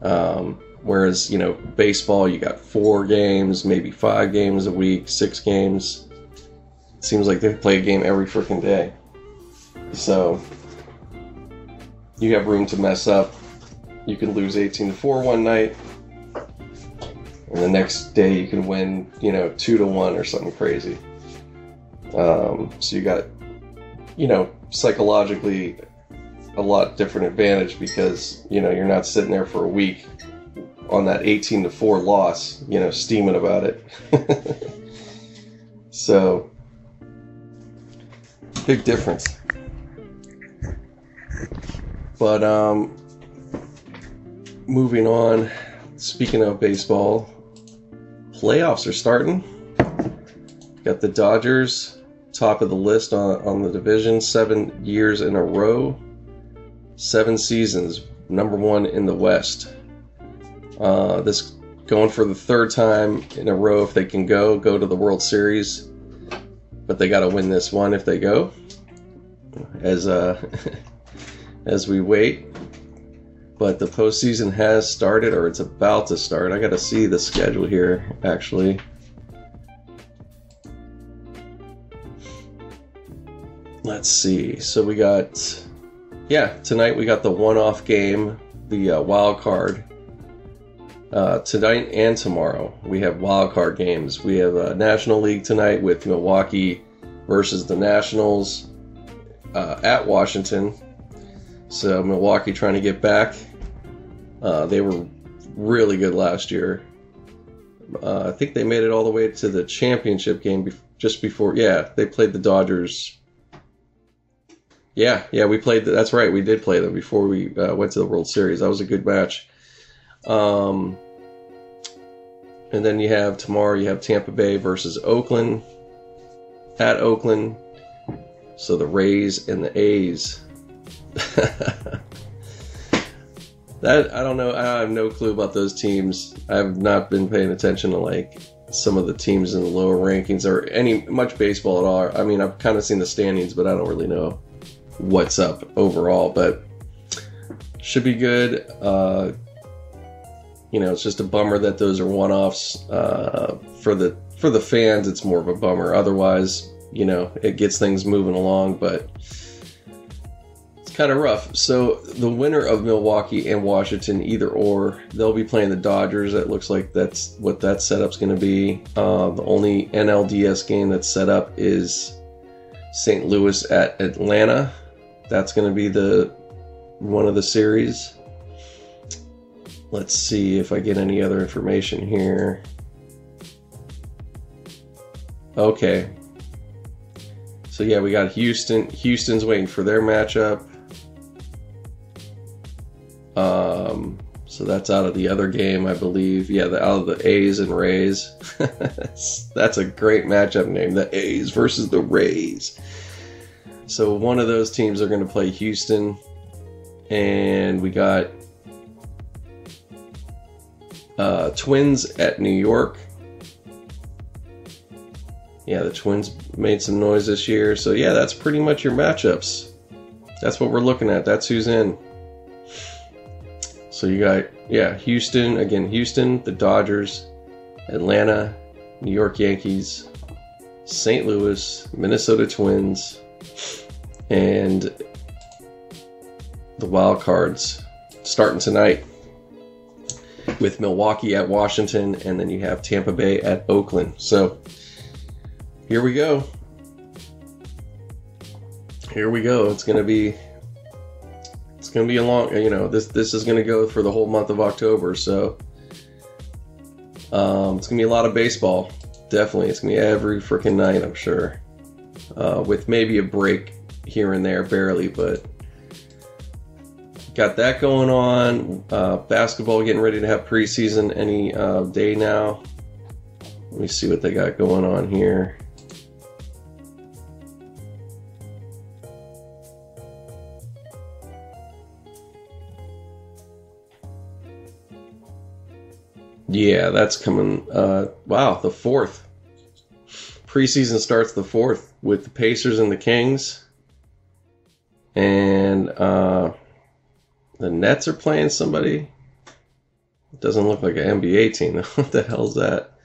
Um, Whereas, you know, baseball, you got four games, maybe five games a week, six games. It seems like they play a game every freaking day. So, you have room to mess up. You can lose 18 to 4 one night, and the next day you can win, you know, 2 to 1 or something crazy. Um, so, you got, you know, psychologically a lot different advantage because, you know, you're not sitting there for a week on that 18 to 4 loss, you know, steaming about it. so, big difference. But, um, moving on, speaking of baseball, playoffs are starting. Got the Dodgers top of the list on, on the division, seven years in a row, seven seasons, number one in the West. Uh, this going for the third time in a row if they can go go to the World Series, but they got to win this one if they go. As uh, as we wait, but the postseason has started or it's about to start. I got to see the schedule here actually. Let's see. So we got, yeah, tonight we got the one-off game, the uh, wild card uh, tonight and tomorrow. We have wild card games. We have a National League tonight with Milwaukee versus the Nationals uh, at Washington. So Milwaukee trying to get back. Uh, they were really good last year. Uh, I think they made it all the way to the championship game be- just before. Yeah, they played the Dodgers. Yeah, yeah, we played. The, that's right, we did play them before we uh, went to the World Series. That was a good match. Um, and then you have tomorrow, you have Tampa Bay versus Oakland at Oakland. So the Rays and the A's. that I don't know. I have no clue about those teams. I've not been paying attention to like some of the teams in the lower rankings or any much baseball at all. I mean, I've kind of seen the standings, but I don't really know what's up overall. But should be good. Uh, you know, it's just a bummer that those are one-offs. Uh, for the for the fans, it's more of a bummer. Otherwise, you know, it gets things moving along, but kind of rough. So the winner of Milwaukee and Washington, either or, they'll be playing the Dodgers. It looks like that's what that setup's going to be. Uh, the only NLDS game that's set up is St. Louis at Atlanta. That's going to be the one of the series. Let's see if I get any other information here. Okay. So yeah, we got Houston. Houston's waiting for their matchup. So that's out of the other game, I believe. Yeah, the, out of the A's and Rays. that's a great matchup name. The A's versus the Rays. So one of those teams are going to play Houston, and we got uh, Twins at New York. Yeah, the Twins made some noise this year. So, yeah, that's pretty much your matchups. That's what we're looking at. That's who's in. So you got yeah, Houston again, Houston, the Dodgers, Atlanta, New York Yankees, St. Louis, Minnesota Twins, and the wild cards starting tonight with Milwaukee at Washington, and then you have Tampa Bay at Oakland. So here we go. Here we go. It's gonna be it's gonna be a long you know, this this is gonna go for the whole month of October, so um, it's gonna be a lot of baseball. Definitely. It's gonna be every freaking night, I'm sure. Uh, with maybe a break here and there, barely, but got that going on. Uh, basketball getting ready to have preseason any uh, day now. Let me see what they got going on here. Yeah, that's coming. Uh, wow, the fourth. Preseason starts the fourth with the Pacers and the Kings. And uh, the Nets are playing somebody. It doesn't look like an NBA team. what the hell's that?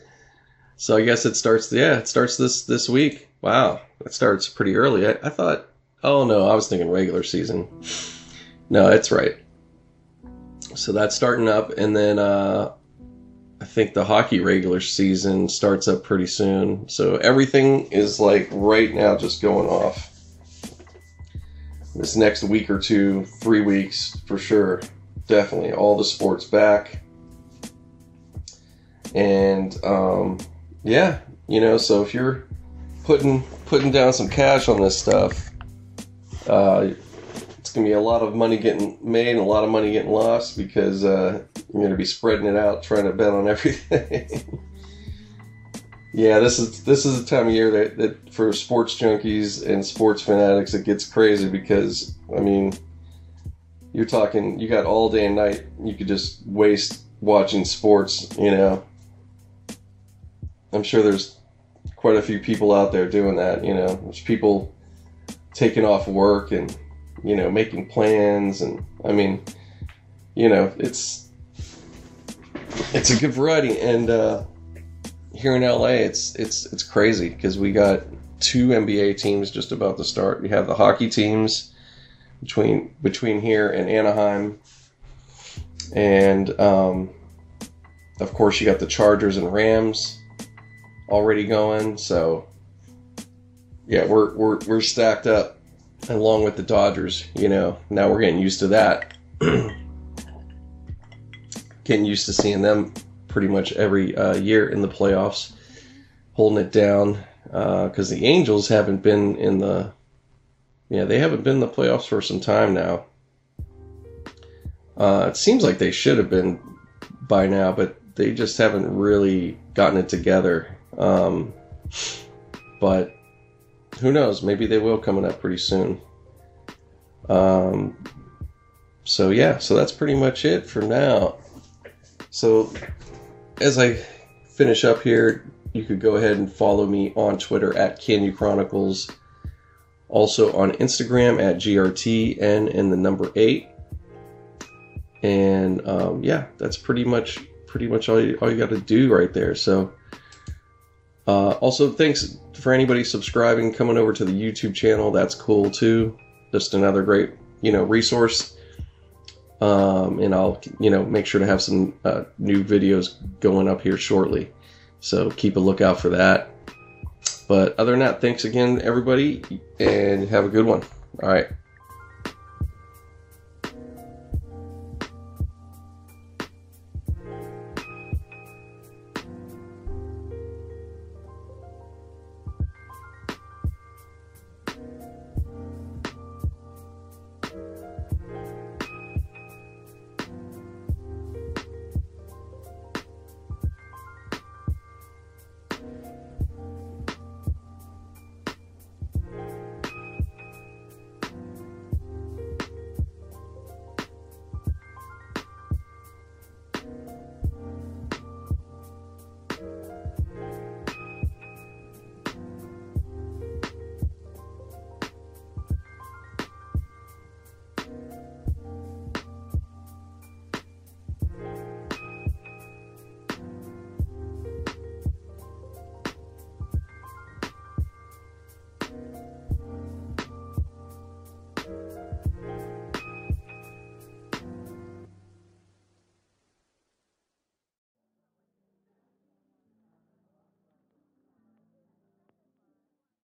So I guess it starts. Yeah, it starts this this week. Wow, it starts pretty early. I, I thought. Oh no, I was thinking regular season. No, it's right. So that's starting up, and then uh, I think the hockey regular season starts up pretty soon. So everything is like right now just going off this next week or two, three weeks for sure. Definitely all the sports back. And um, yeah, you know, so if you're putting putting down some cash on this stuff, uh, it's gonna be a lot of money getting made and a lot of money getting lost because uh, you're gonna be spreading it out, trying to bet on everything. Yeah, this is this is the time of year that, that for sports junkies and sports fanatics it gets crazy because I mean you're talking you got all day and night you could just waste watching sports, you know. I'm sure there's quite a few people out there doing that, you know. There's people taking off work and you know making plans and I mean you know it's it's a good variety and uh here in LA, it's it's it's crazy because we got two NBA teams just about to start. We have the hockey teams between between here and Anaheim, and um, of course you got the Chargers and Rams already going. So yeah, we're we're we're stacked up along with the Dodgers. You know, now we're getting used to that. getting used to seeing them pretty much every uh, year in the playoffs, holding it down because uh, the Angels haven't been in the yeah they haven't been in the playoffs for some time now. Uh, it seems like they should have been by now, but they just haven't really gotten it together. Um, but who knows? Maybe they will coming up pretty soon. Um, so yeah, so that's pretty much it for now. So as I finish up here, you could go ahead and follow me on Twitter at Candy Chronicles. Also on Instagram at GRTN and the number eight. And um, yeah, that's pretty much pretty much all you, all you got to do right there. So uh, also thanks for anybody subscribing, coming over to the YouTube channel. That's cool too. Just another great you know resource um, and I'll you know make sure to have some uh, new videos going up here shortly. So keep a lookout for that. But other than that, thanks again, everybody, and have a good one. All right.